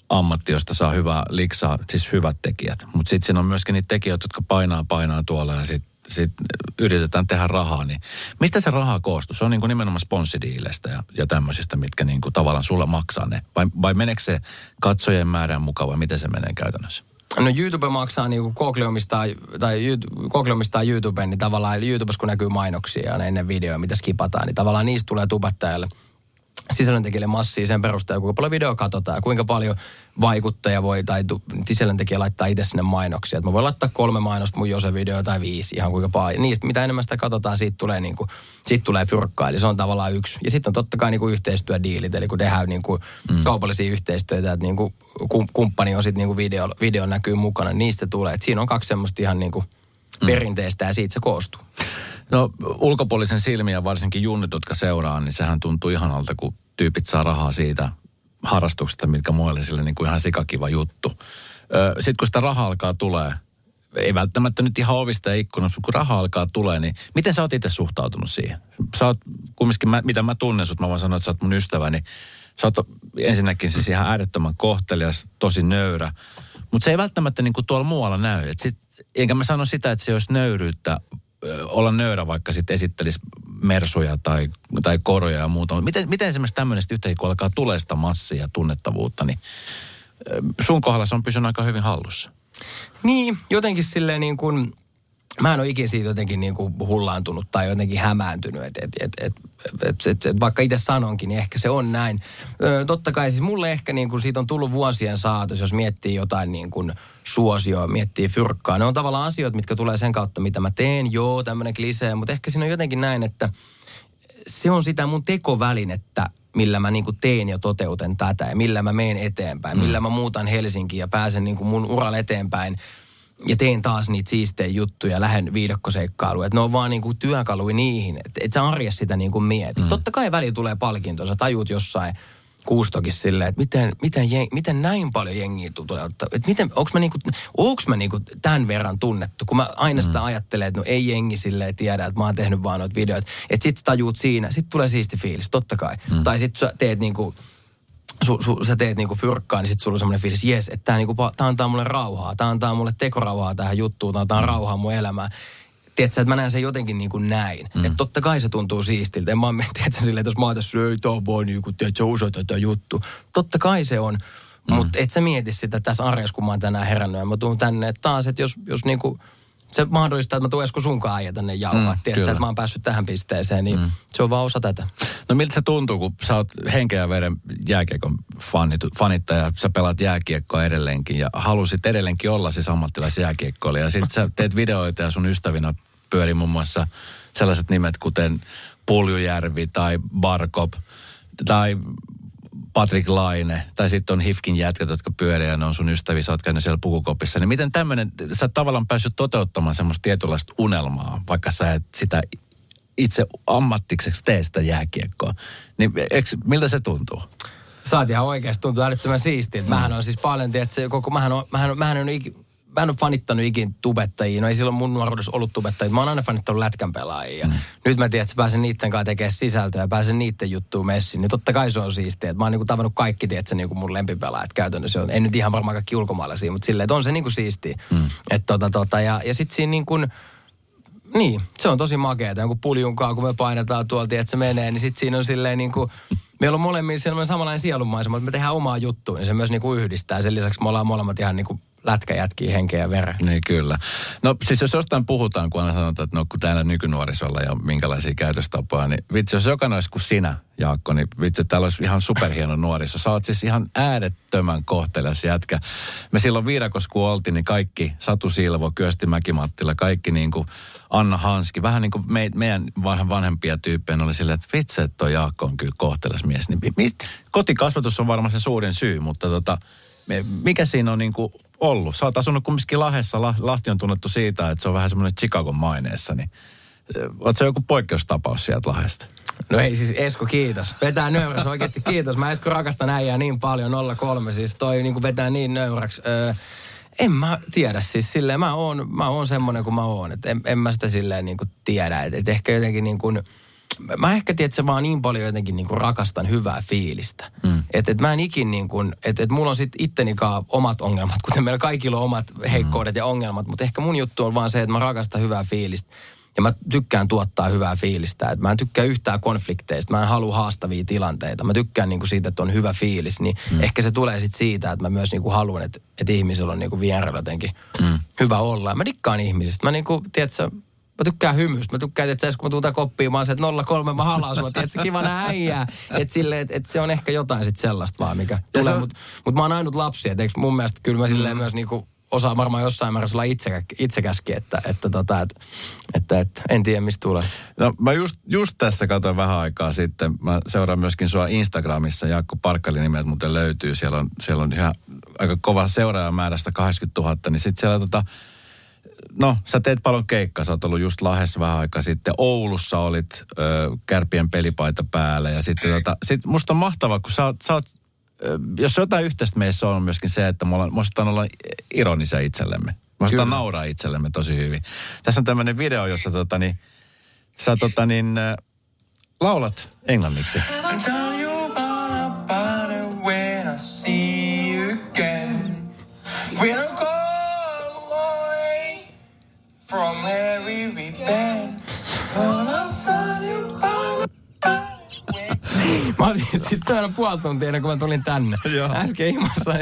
ammatti, josta saa hyvää liksaa, siis hyvät tekijät. Mutta sitten siinä on myöskin niitä tekijöitä, jotka painaa, painaa tuolla ja sitten sit yritetään tehdä rahaa, niin mistä se raha koostuu? Se on niin kuin nimenomaan sponssidiileistä ja, ja tämmöisistä, mitkä niin kuin tavallaan sulle maksaa ne. Vai, vai meneekö se katsojien määrän mukaan vai miten se menee käytännössä? No YouTube maksaa niin kuin Google omistaa, tai Google omistaa niin tavallaan YouTubessa kun näkyy mainoksia ja ennen videoa, mitä skipataan, niin tavallaan niistä tulee tubettajalle – sisällöntekijälle massia sen perusteella, kuinka paljon video katsotaan ja kuinka paljon vaikuttaja voi tai sisällöntekijä laittaa itse sinne mainoksia. Et mä voin laittaa kolme mainosta mun Jose video tai viisi, ihan kuinka paljon. Niistä, mitä enemmän sitä katsotaan, siitä tulee, niinku, siitä tulee fyrkkaa, eli se on tavallaan yksi. Ja sitten on totta kai niinku yhteistyödiilit, eli kun tehdään niinku mm. kaupallisia yhteistyötä, että niinku kumppani on sitten niinku video, video näkyy mukana, niin niistä tulee. Et siinä on kaksi semmoista ihan niinku mm. perinteistä ja siitä se koostuu. No ulkopuolisen silmiä, varsinkin junnit, jotka seuraa, niin sehän tuntuu ihanalta, kun tyypit saa rahaa siitä harrastuksesta, mitkä muille sille niin kuin ihan sikakiva juttu. Sitten kun sitä rahaa alkaa tulee, ei välttämättä nyt ihan ovista ja ikkunasta, kun raha alkaa tulee, niin miten sä oot itse suhtautunut siihen? Sä oot kumminkin, mä, mitä mä tunnen sut, mä voin sanoa, että sä oot mun ystäväni. Sä oot ensinnäkin siis ihan äärettömän kohtelias, tosi nöyrä. Mutta se ei välttämättä niin kuin tuolla muualla näy. Et sit, enkä mä sano sitä, että se olisi nöyryyttä, olla nöyrä, vaikka sitten esittelisi mersuja tai, tai koroja ja muuta. Miten, miten esimerkiksi tämmöinen yhtäkkiä, kun alkaa tulee sitä massia ja tunnettavuutta, niin sun kohdalla se on pysynyt aika hyvin hallussa. Niin, jotenkin silleen niin kuin, mä en ole ikinä siitä jotenkin niin kuin hullaantunut tai jotenkin hämääntynyt. Et, et, et, et, et, et, et, vaikka itse sanonkin, niin ehkä se on näin. Ö, totta kai siis mulle ehkä niin kuin siitä on tullut vuosien saatos, jos miettii jotain niin kuin suosioa, miettii fyrkkaa. Ne on tavallaan asioita, mitkä tulee sen kautta, mitä mä teen. Joo, tämmöinen klisee, mutta ehkä siinä on jotenkin näin, että se on sitä mun tekovälinettä, millä mä niinku teen ja toteuten tätä ja millä mä meen eteenpäin, mm. millä mä muutan Helsinkiin ja pääsen niinku mun uralle eteenpäin ja teen taas niitä siistejä juttuja, lähden viidakkoseikkailuun. Että ne on vaan niinku työkaluja niihin, että et sä arjessa sitä niinku mieti. Mm. Totta kai väliin tulee palkinto, sä tajut jossain kuustokin silleen, että miten, miten, jeng, miten näin paljon jengiä tulee ottaa. Että miten, onks mä, niinku, onks mä niinku tämän verran tunnettu, kun mä aina sitä mm. ajattelen, että no ei jengi silleen tiedä, että mä oon tehnyt vaan noita videoita. Että sit tajuut siinä, sit tulee siisti fiilis, totta kai. Mm. Tai sit sä teet niinku, su, su, sä teet niinku fyrkkaa, niin sit sulla on semmoinen fiilis, jes, että tää, niinku, tää antaa mulle rauhaa, tää antaa mulle tekorauhaa tähän juttuun, tää antaa mm. rauhaa mun elämään. Tiedätkö, että mä näen sen jotenkin niin kuin näin. Mm. Että totta kai se tuntuu siistiltä. En mä oon tiedätkö, silleen, että jos mä oon tässä, ei tää on vaan niin kuin, tiedätkö, osa tätä juttu. Totta kai se on. Mm. Mutta et sä mieti sitä tässä arjessa, kun mä oon tänään herännyt ja mä tuun tänne. Että taas, että jos, jos niin kuin, se mahdollistaa, että mä tuun Esko sunkaan äijä tänne jauhaa. Mm, Tiedätkö, että mä oon päässyt tähän pisteeseen, niin mm. se on vaan osa tätä. No miltä se tuntuu, kun sä oot henkeä ja veren jääkiekon fanitu, fanittaja, sä pelaat jääkiekkoa edelleenkin ja halusit edelleenkin olla siis ammattilaisjääkiekkoilija. Ja sit sä teet videoita ja sun ystävinä pyörii muun muassa sellaiset nimet kuten Puljujärvi tai Barkop tai Patrick Laine, tai sitten on Hifkin jätkät, jotka pyörii ja ne on sun ystäviä, sä oot käynyt siellä pukukopissa. Niin miten tämmöinen, sä oot tavallaan päässyt toteuttamaan semmoista tietynlaista unelmaa, vaikka sä et sitä itse ammattikseksi tee sitä jääkiekkoa. Niin eks, miltä se tuntuu? Saat ihan oikeasti, tuntuu älyttömän siistiä. Mm. Mähän on siis paljon, tiedätkö, koko, mähän on, mähän, mähän on iki, Mä en ole fanittanut ikin tubettajia. No ei silloin mun nuoruudessa ollut tubettajia. Mä oon aina fanittanut lätkän pelaajia. Mm. Nyt mä tiedän, että pääsen niiden kanssa tekemään sisältöä ja pääsen niiden juttuun messiin. Niin totta kai se on siistiä. Että mä oon niinku tavannut kaikki, tiedätkö, niinku mun lempipelaajat käytännössä. On. En nyt ihan varmaan kaikki ulkomaalaisia, mutta silleen, että on se niinku siistiä. Mm. Et tota, tota, ja, ja sit siinä niin kuin, niin, se on tosi makeeta. Jonkun puljunkaan, kun me painetaan tuolta, että se menee, niin sitten siinä on silleen niin kuin, meillä on molemmin sellainen samanlainen sielunmaisema, että me tehdään omaa juttua, niin se myös niin kuin yhdistää. Sen lisäksi me ollaan molemmat ihan niin kuin lätkäjätkiä henkeä ja veren. Niin kyllä. No siis jos jostain puhutaan, kun aina sanotaan, että no kun täällä nykynuorisolla ja minkälaisia käytöstapoja, niin vitsi, jos jokainen olisi kuin sinä, Jaakko, niin vitsi, täällä olisi ihan superhieno nuoriso. Sä oot siis ihan äärettömän kohtelias jätkä. Me silloin viidakossa kun oltiin, niin kaikki, Satu Silvo, Kyösti Mäkimattila, kaikki niin kuin Anna Hanski, vähän niin kuin me, meidän vähän vanhempia tyyppejä oli silleen, että vitsi, että toi Jaakko on kyllä kohtelias mies. Niin, mi, mi, kotikasvatus on varmaan se suurin syy, mutta tota, mikä siinä on niin kuin ollut? Sä oot asunut kumminkin Lahdessa. La- Lahti on tunnettu siitä, että se on vähän semmoinen Chicagon maineessa. Niin, se joku poikkeustapaus sieltä Lahdesta? No ei siis Esko, kiitos. Vetää nöyräksi oikeasti kiitos. Mä Esko rakastan äijää niin paljon, 03. Siis toi niin vetää niin nöyräksi. Öö, en mä tiedä, siis silleen mä oon, mä oon semmonen kuin mä oon. Et en, en mä sitä silleen niin kuin tiedä. Et, et ehkä jotenkin niin kuin, mä ehkä tiedän, että se vaan niin paljon jotenkin niin kuin rakastan hyvää fiilistä. Mm. Että et mä en ikin niin kuin, että et mulla on sit ittenikaan omat ongelmat, kuten meillä kaikilla on omat heikkoudet ja ongelmat. Mutta ehkä mun juttu on vaan se, että mä rakastan hyvää fiilistä. Ja mä tykkään tuottaa hyvää fiilistä. Et mä en tykkää yhtään konflikteista. Mä en halua haastavia tilanteita. Mä tykkään niinku siitä, että on hyvä fiilis. Niin mm. ehkä se tulee sitten siitä, että mä myös niinku haluan, että, että ihmisillä on niinku vierellä jotenkin mm. hyvä olla. Ja mä dikkaan ihmisistä. Mä niinku, tiedätkö, Mä tykkään hymystä. Mä tykkään, että kun mä tuutan koppiin, mä oon se, että 03 mä halaan sua, tiedätkö, kiva nää äijää. Että sille, että et se on ehkä jotain sit sellaista vaan, mikä tulee. on- Mutta mut mä oon ainut lapsi, että mun mielestä kyllä mä silleen myös niinku osaa varmaan jossain määrässä olla itsekä, itsekäskin, että, että, tota, että, että, että, en tiedä mistä tulee. No mä just, just tässä katsoin vähän aikaa sitten. Mä seuraan myöskin sua Instagramissa. Jaakko Parkkali nimeltä muuten löytyy. Siellä on, siellä on ihan aika kova seuraajamäärästä 80 000. Niin sitten siellä tota, no sä teet paljon keikkaa. Sä oot ollut just Lahdessa vähän aikaa sitten. Oulussa olit ö, kärpien pelipaita päällä. Ja sitten tota, sit musta on mahtavaa, kun sä oot, sä oot ö, jos jotain yhteistä meissä on myöskin se, että me osataan olla ironisia itsellemme. Kyllä. nauraa itsellemme tosi hyvin. Tässä on tämmöinen video, jossa tota, niin, sä tota, niin, laulat englanniksi. from every rebellion. Mä otin, siis tää on puoli tuntia ennen kuin mä tulin tänne. Joo. Äsken ilmassa.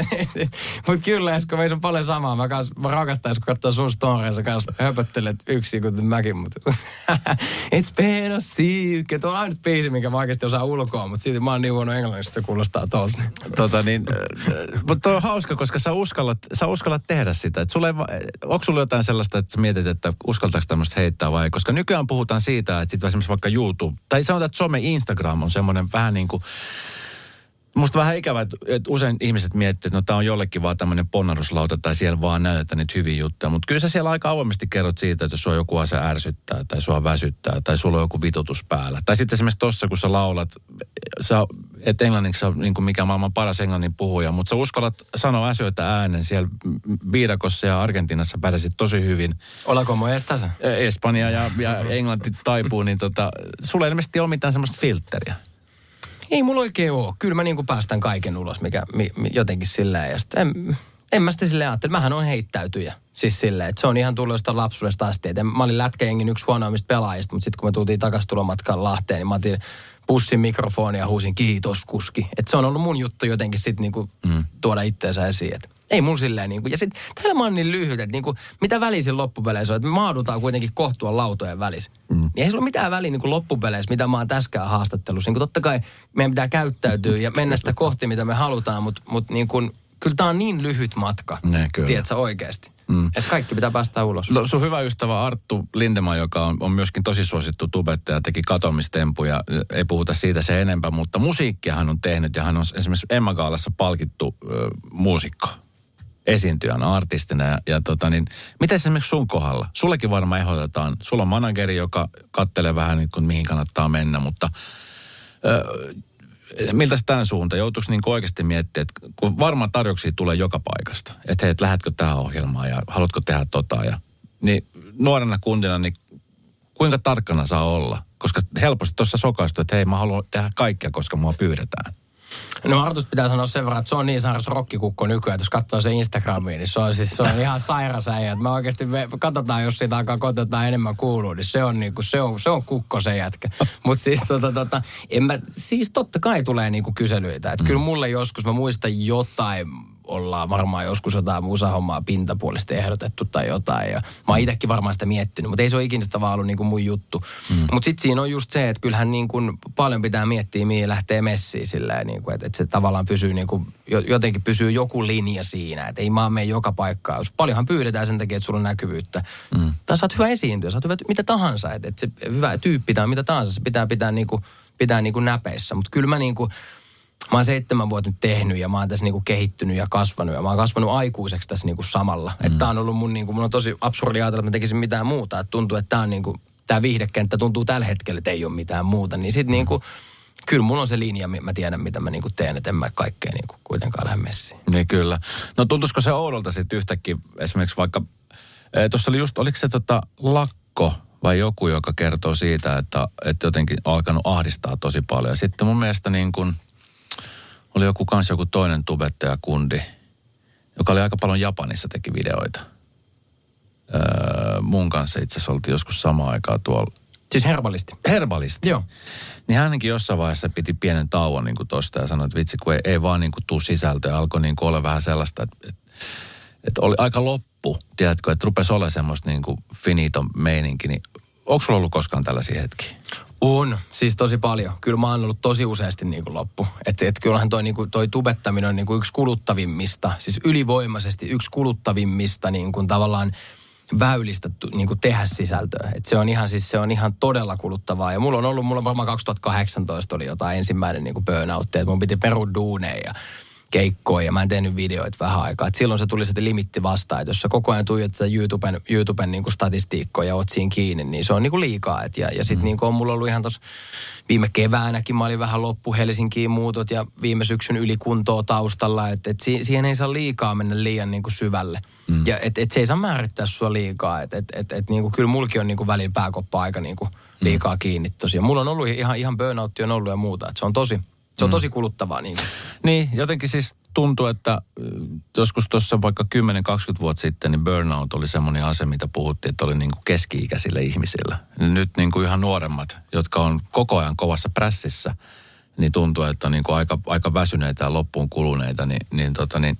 Mutta kyllä, Esko, meissä on paljon samaa. Mä, kans, mä rakastan, jos katsoo sun storia, sä kanssa höpöttelet yksin kuten mäkin. Mutta It's been a secret. Tuo on ainut biisi, minkä mä oikeasti osaan ulkoa, mutta siitä mä oon niin huono englanniksi, että se kuulostaa tuolta. Tota, niin, äh, mutta on hauska, koska sä uskallat, sä uskallat tehdä sitä. Et sulle, onko sulla jotain sellaista, että sä mietit, että uskaltaako tämmöistä heittää vai? Koska nykyään puhutaan siitä, että sit esimerkiksi vaikka YouTube, tai sanotaan, että some Instagram on semmoinen vähän niin kuin, Musta vähän ikävä, että että usein ihmiset miettii, että no tämä on jollekin vaan tämmöinen ponnahduslauta tai siellä vaan näytetään niitä hyviä juttuja. Mutta kyllä sä siellä aika avoimesti kerrot siitä, että jos sua joku asia ärsyttää tai sua väsyttää tai sulla on joku vitutus päällä. Tai sitten esimerkiksi tossa, kun sä laulat, sä, et englanniksi sä niin kuin mikä maailman paras englannin puhuja, mutta sä uskallat sanoa asioita äänen siellä viidakossa ja Argentiinassa pärjäsit tosi hyvin. Olako tässä? Espanja ja, ja Englanti taipuu, niin tota, sulla ei ilmeisesti ole mitään semmoista filtteriä. Ei mulla oikein oo. Kyllä mä niinku päästän kaiken ulos, mikä mi, mi, jotenkin silleen. Ja sit en, en mä sitä silleen ajattele. Mähän on heittäytyjä. Siis silleen, että se on ihan tullut jostain lapsuudesta asti. Et mä olin lätkäjengin yksi huonoimmista pelaajista, mutta sitten kun me tultiin takaisin tulomatkaan Lahteen, niin mä otin pussin mikrofonia ja huusin kiitos kuski. Et se on ollut mun juttu jotenkin sitten niinku mm. tuoda itteensä esiin. Et Ei mun silleen niin kuin, ja sitten täällä mä oon niin lyhyt, että niin kuin, mitä välisin loppupeleissä on, että me maadutaan kuitenkin kohtua lautojen välissä. Mm. Niin ei sillä ole mitään väliä niin kuin loppupeleissä, mitä mä oon täskään haastattelussa. Niin kuin totta kai meidän pitää käyttäytyä ja mennä sitä kohti, mitä me halutaan, mutta, mutta niin kuin, kyllä tää on niin lyhyt matka, Ne, kyllä. tiedätkö oikeasti. Mm. Että kaikki pitää päästä ulos. No, sun hyvä ystävä Arttu Lindeman, joka on, on myöskin tosi suosittu tubettaja, teki katomistempuja. Ei puhuta siitä se enempää, mutta musiikkia hän on tehnyt ja hän on esimerkiksi Emma Gaalassa palkittu ö, muusikko esiintyjänä, artistina. Ja, ja tota niin, miten esimerkiksi sun kohdalla? Sullekin varmaan ehdotetaan. Sulla on manageri, joka kattelee vähän niin kuin mihin kannattaa mennä, mutta ö, miltä tämän suunta? Joutuisi niin oikeasti miettiä, että kun varmaan tarjouksia tulee joka paikasta, että hei, että lähdetkö tähän ohjelmaan ja haluatko tehdä tota ja niin nuorena kundina, niin kuinka tarkkana saa olla? Koska helposti tuossa sokaistuu, että hei, mä haluan tehdä kaikkea, koska mua pyydetään. No Artus pitää sanoa sen verran, että se on niin sairas rokkikukko nykyään, että jos katsoo se Instagramiin, niin se on siis se on ihan sairas äijä. Me oikeasti me katsotaan, jos siitä alkaa kotetaan enemmän kuuluu, niin se on, niinku, se on, se on kukko se jätkä. Mutta siis, tota, tota, en mä, siis totta kai tulee niinku kyselyitä. Että mm. kyllä mulle joskus, mä muistan jotain, ollaan varmaan joskus jotain musahommaa pintapuolisesti ehdotettu tai jotain. Ja mä oon itsekin varmaan sitä miettinyt, mutta ei se ole ikinä sitä vaan ollut niin kuin mun juttu. Mm. Mutta sitten siinä on just se, että kyllähän niin kuin paljon pitää miettiä, mihin lähtee messiin silleen, niin kuin, että, että se tavallaan pysyy niin kuin, jotenkin pysyy joku linja siinä. Että ei mä mene joka paikkaan. Paljonhan pyydetään sen takia, että sulla on näkyvyyttä. Mm. Tai sä oot hyvä esiintyä, sä oot hyvä mitä tahansa. Että, että se hyvä tyyppi tai mitä tahansa, se pitää pitää niin kuin, pitää niin kuin näpeissä. Mutta kyllä mä niin kuin, mä oon seitsemän vuotta nyt tehnyt ja mä oon tässä niinku kehittynyt ja kasvanut ja mä oon kasvanut aikuiseksi tässä niinku samalla. Mm. Että tää on ollut mun niinku, mun on tosi absurdi ajatella, että mä tekisin mitään muuta. Että tuntuu, että tää on niinku, tää viihdekenttä tuntuu tällä hetkellä, että ei ole mitään muuta. Niin sit mm. niinku, kyllä mulla on se linja, mä tiedän mitä mä niinku teen, että en mä kaikkea niinku kuitenkaan lähde messiin. Niin kyllä. No tuntuisiko se oudolta sitten yhtäkkiä esimerkiksi vaikka, e, tuossa oli just, oliko se tota lakko vai joku, joka kertoo siitä, että, että jotenkin on alkanut ahdistaa tosi paljon. Ja sitten mun mielestä niin kuin, oli joku kans joku toinen tubettajakundi, joka oli aika paljon Japanissa teki videoita. Öö, mun kanssa itse asiassa oltiin joskus samaan aikaa tuolla. Siis herbalisti. Herbalisti. Joo. Niin hänkin jossain vaiheessa piti pienen tauon niin kuin tosta ja sanoi, että vitsi kun ei, ei vaan niin kuin tuu sisältöä. Alkoi niin kuin olla vähän sellaista, että, että, että oli aika loppu, tiedätkö, että rupesi olemaan semmoista niin kuin finito meininki. Niin onko sulla ollut koskaan tällaisia hetkiä? On, siis tosi paljon. Kyllä mä oon ollut tosi useasti niin kuin loppu. Että et kyllähän toi, niin kuin, toi tubettaminen on niin kuin yksi kuluttavimmista, siis ylivoimaisesti yksi kuluttavimmista niin kuin tavallaan väylistä niin kuin tehdä sisältöä. Et se on ihan siis se on ihan todella kuluttavaa. Ja mulla on ollut, mulla varmaan 2018 oli jotain ensimmäinen niin kuin burnout, että mun piti peru duuneja ja keikkoja ja mä en tehnyt videoita vähän aikaa. Et silloin se tuli se limitti vastaan, että jos sä koko ajan tuijot sitä YouTuben, YouTuben niin kuin statistiikkoja ja oot siinä kiinni, niin se on niin kuin liikaa. Et ja ja sitten mm. niin on mulla ollut ihan tuossa viime keväänäkin, mä olin vähän loppu Helsinkiin muutot ja viime syksyn ylikuntoa taustalla, että et si, siihen ei saa liikaa mennä liian niin kuin syvälle. Mm. Ja että et se ei saa määrittää sua liikaa. Et, et, et, niin kuin, kyllä mulki on niin kuin välillä pääkoppa aika niin kuin liikaa kiinni tosiaan. Mulla on ollut ihan, ihan burnoutti on ollut ja muuta, että se on tosi, se on tosi kuluttavaa niin. Niin, jotenkin siis tuntuu, että äh, joskus tuossa vaikka 10-20 vuotta sitten, niin burnout oli semmoinen asia, mitä puhuttiin, että oli niin kuin keski-ikäisillä ihmisillä. Nyt niin kuin ihan nuoremmat, jotka on koko ajan kovassa prässissä, niin tuntuu, että on niin kuin aika, aika väsyneitä ja loppuun kuluneita, niin, niin, tota, niin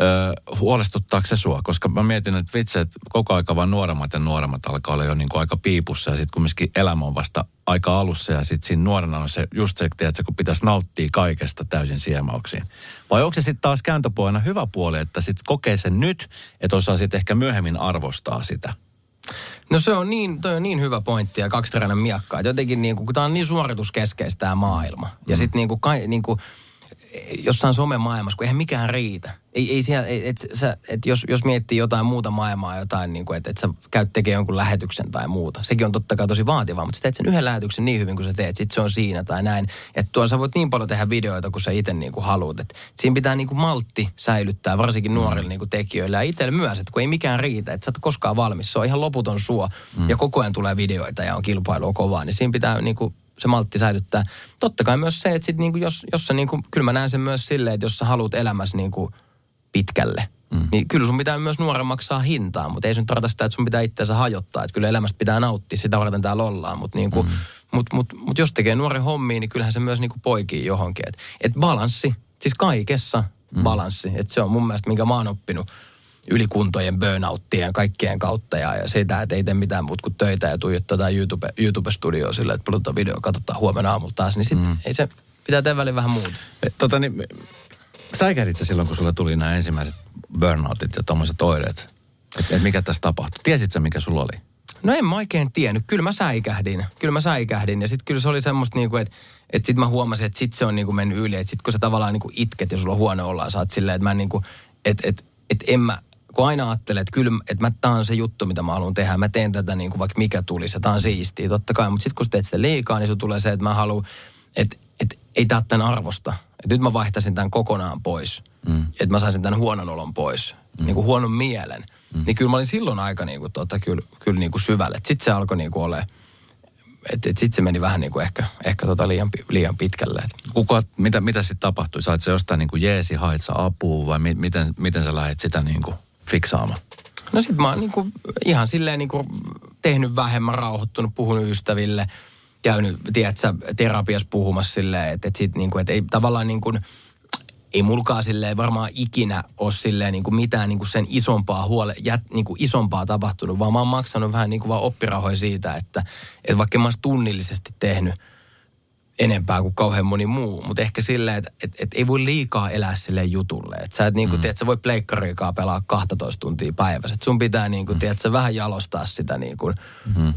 Öö, huolestuttaako se sua? Koska mä mietin, että vitsi, että koko aika vaan nuoremmat ja nuoremmat alkaa olla jo niin kuin aika piipussa ja sitten kumminkin elämä on vasta aika alussa ja sitten siinä nuorena on se just se, että kun pitäisi nauttia kaikesta täysin siemauksiin. Vai onko se sitten taas kääntöpuolena hyvä puoli, että sitten kokee sen nyt, että osaa sitten ehkä myöhemmin arvostaa sitä? No se on niin, toi on niin hyvä pointti ja kaksiteräinen miakka. Että jotenkin niin kuin, kun tämä on niin suorituskeskeistä tämä maailma. Ja sitten niin kuin, niin kuin, jossain somemaailmassa, kun eihän mikään riitä. Ei, ei siellä, et, sä, et jos, jos miettii jotain muuta maailmaa, jotain, niin että et sä käyt tekemään jonkun lähetyksen tai muuta. Sekin on totta kai tosi vaativaa, mutta sä teet sen yhden lähetyksen niin hyvin kuin sä teet, sit se on siinä tai näin. Että tuolla sä voit niin paljon tehdä videoita, kun sä itse niin kuin haluat. Et siinä pitää niin kuin maltti säilyttää, varsinkin nuorille niin kuin tekijöille ja itselle myös, että kun ei mikään riitä, että sä et koskaan valmis. Se on ihan loputon suo mm. ja koko ajan tulee videoita ja on kilpailua kovaa, niin siinä pitää niin kuin se maltti säilyttää. Totta kai myös se, että sit niinku jos, jos sä niinku, kyllä mä näen sen myös silleen, että jos sä haluat elämässä niinku pitkälle, mm. niin kyllä sun pitää myös nuoren maksaa hintaa, mutta ei se nyt tarkoita sitä, että sun pitää itseänsä hajottaa. Että kyllä elämästä pitää nauttia, sitä varten täällä ollaan, mutta niinku, mm. mut, mut, mut jos tekee nuoren hommia, niin kyllähän se myös niinku poikii johonkin. Että et balanssi, siis kaikessa, mm. balanssi. Että se on mun mielestä, minkä mä oon oppinut ylikuntojen, burnouttien kaikkien kautta. Ja, ja sitä, että ei tee mitään muuta kuin töitä ja tuijottaa jotain YouTube, YouTube-studioa silleen, että pulutaan video, katsotaan huomenna aamulla taas. Niin sit mm. ei se, pitää tehdä väliin vähän muuta. E, Tota niin, säikähdit sä silloin, kun sulla tuli nämä ensimmäiset burnoutit ja tuommoiset oireet? Että et mikä tässä tapahtui? Tiesit sä, mikä sulla oli? No en mä oikein tiennyt. Kyllä mä säikähdin. Kyllä mä säikähdin. Ja sitten kyllä se oli semmoista niinku, että et sit mä huomasin, että sit se on niinku mennyt yli. Että sit kun sä tavallaan niinku itket ja sulla on huono olla, sä oot silleen, että mä niinku, että et, et en mä, kun aina ajattelee, että kyllä, että mä, tää on se juttu, mitä mä haluan tehdä. Mä teen tätä niin kuin vaikka mikä tulisi ja tää on siistiä, totta kai. Mutta sitten kun teet sitä liikaa, niin sun tulee se, että mä haluan, että, että ei tää tämän arvosta. Että nyt mä vaihtaisin tämän kokonaan pois. Mm. Että mä saisin tämän huonon olon pois. Mm. Niin kuin huonon mielen. Mm. Niin kyllä mä olin silloin aika niin kuin, tota, kyllä, kyllä niin kuin syvälle. Sitten se alkoi niin kuin olemaan että et sitten se meni vähän niin kuin ehkä, ehkä tota liian, liian pitkälle. Et. Kuka, mitä, mitä sitten tapahtui? Sait sä jostain niin kuin jeesi, hait sä apua vai mi, miten, miten sä lähdit sitä niin kuin fiksaamaan? No sit mä oon niin kuin, ihan silleen niin kuin tehnyt vähemmän, rauhoittunut, puhunut ystäville, käynyt, tiedätkö, terapiassa puhumassa silleen, että, että, sit niin kuin, että ei tavallaan niin kuin, ei mulkaa silleen varmaan ikinä ole silleen niin kuin mitään niin kuin sen isompaa huole, jät, niin kuin isompaa tapahtunut, vaan mä oon maksanut vähän niin kuin vaan oppirahoja siitä, että, että vaikka mä oon tunnillisesti tehnyt enempää kuin kauhean moni muu, mutta ehkä silleen, että et, et ei voi liikaa elää sille jutulle. Että sä et niinku, mm. tiedät, sä voi pleikkariikaa pelaa 12 tuntia päivässä. Et sun pitää niinku, mm. tiedät, sä vähän jalostaa sitä niinku, mm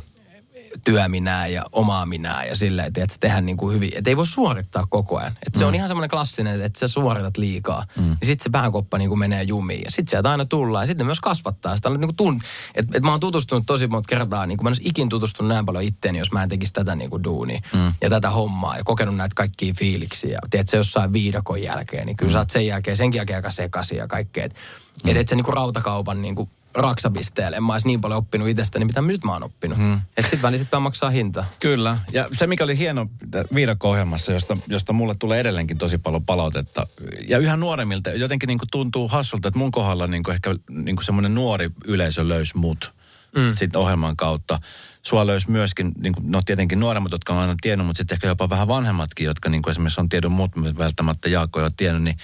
työminää ja omaa minää ja silleen, että se tehdään niin kuin hyvin. Että ei voi suorittaa koko ajan. Että se mm. on ihan semmoinen klassinen, että sä suoritat liikaa. Mm. Ja sitten se pääkoppa niin kuin menee jumiin. Ja sitten sieltä aina tullaan. Ja sitten myös kasvattaa sitä. Niin kuin tun... että et mä oon tutustunut tosi monta kertaa. Niin kuin mä en olisi ikin tutustunut näin paljon itteeni, jos mä en tekisi tätä niin kuin duunia. Mm. Ja tätä hommaa. Ja kokenut näitä kaikkia fiiliksiä. Ja tiedät, jossain viidakon jälkeen, niin kyllä mm. sä oot sen jälkeen, senkin jälkeen aika sekaisin ja kaikkea. Että mm. et, et se niin kuin rautakaupan niin kuin raksapisteelle. En mä olisi niin paljon oppinut itsestäni, mitä nyt mä oon oppinut. Hmm. Että sit väliin sit maksaa hinta. Kyllä. Ja se, mikä oli hieno viidakko-ohjelmassa, josta, josta mulle tulee edelleenkin tosi paljon palautetta. Ja yhä nuoremmilta jotenkin niin kuin tuntuu hassulta, että mun kohdalla niin kuin ehkä niin kuin semmoinen nuori yleisö löysi mut mm. sitten ohjelman kautta. Sua löysi myöskin, niin kuin, no tietenkin nuoremmat, jotka on aina tiennyt, mutta sitten ehkä jopa vähän vanhemmatkin, jotka niin kuin esimerkiksi on tiedon mut, välttämättä Jaakko ei ole tiennyt. Niin,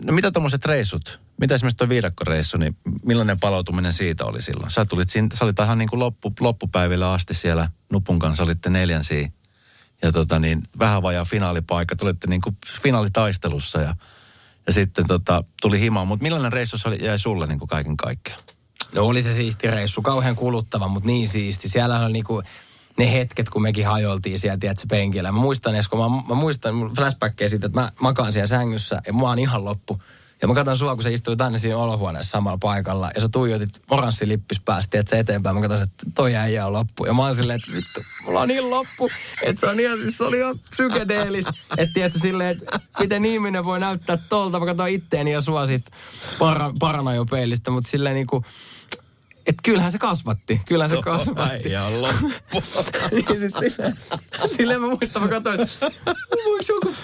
no mitä tuommoiset reissut, mitä esimerkiksi tuo viidakkoreissu, niin millainen palautuminen siitä oli silloin? Sä, tulit siinä, sä olit ihan niin kuin loppu, loppupäivillä asti siellä Nupun kanssa, olitte neljänsiä. Ja tota niin, vähän vajaa finaalipaikka, tulitte niin kuin finaalitaistelussa ja, ja sitten tota, tuli himaan. Mutta millainen reissu se oli, jäi sulle niin kuin kaiken kaikkiaan? No oli se siisti reissu, kauhean kuluttava, mutta niin siisti. Siellä on niinku ne hetket, kun mekin hajoltiin siellä, tiedätkö, penkillä. Mä muistan kun mä, mä muistan flashbackkejä siitä, että mä makaan siellä sängyssä ja mä oon ihan loppu. Ja mä katson sua, kun sä istuit tänne siinä olohuoneessa samalla paikalla. Ja sä tuijotit oranssi lippis päästä, että se eteenpäin. Mä katson, että toi äijä on loppu. Ja mä oon silleen, että vittu, mulla on niin loppu. Että se on ihan, siis se oli ihan psykedeellistä. Että tiedätkö silleen, että miten ihminen voi näyttää tolta. Mä katson itteeni ja sua siitä para, paranajopeilistä. Mutta silleen niinku, että kyllähän se kasvatti. Kyllähän se kasvatti. On loppu. niin siis silleen, silleen mä muistan, mä katsoin, että joku,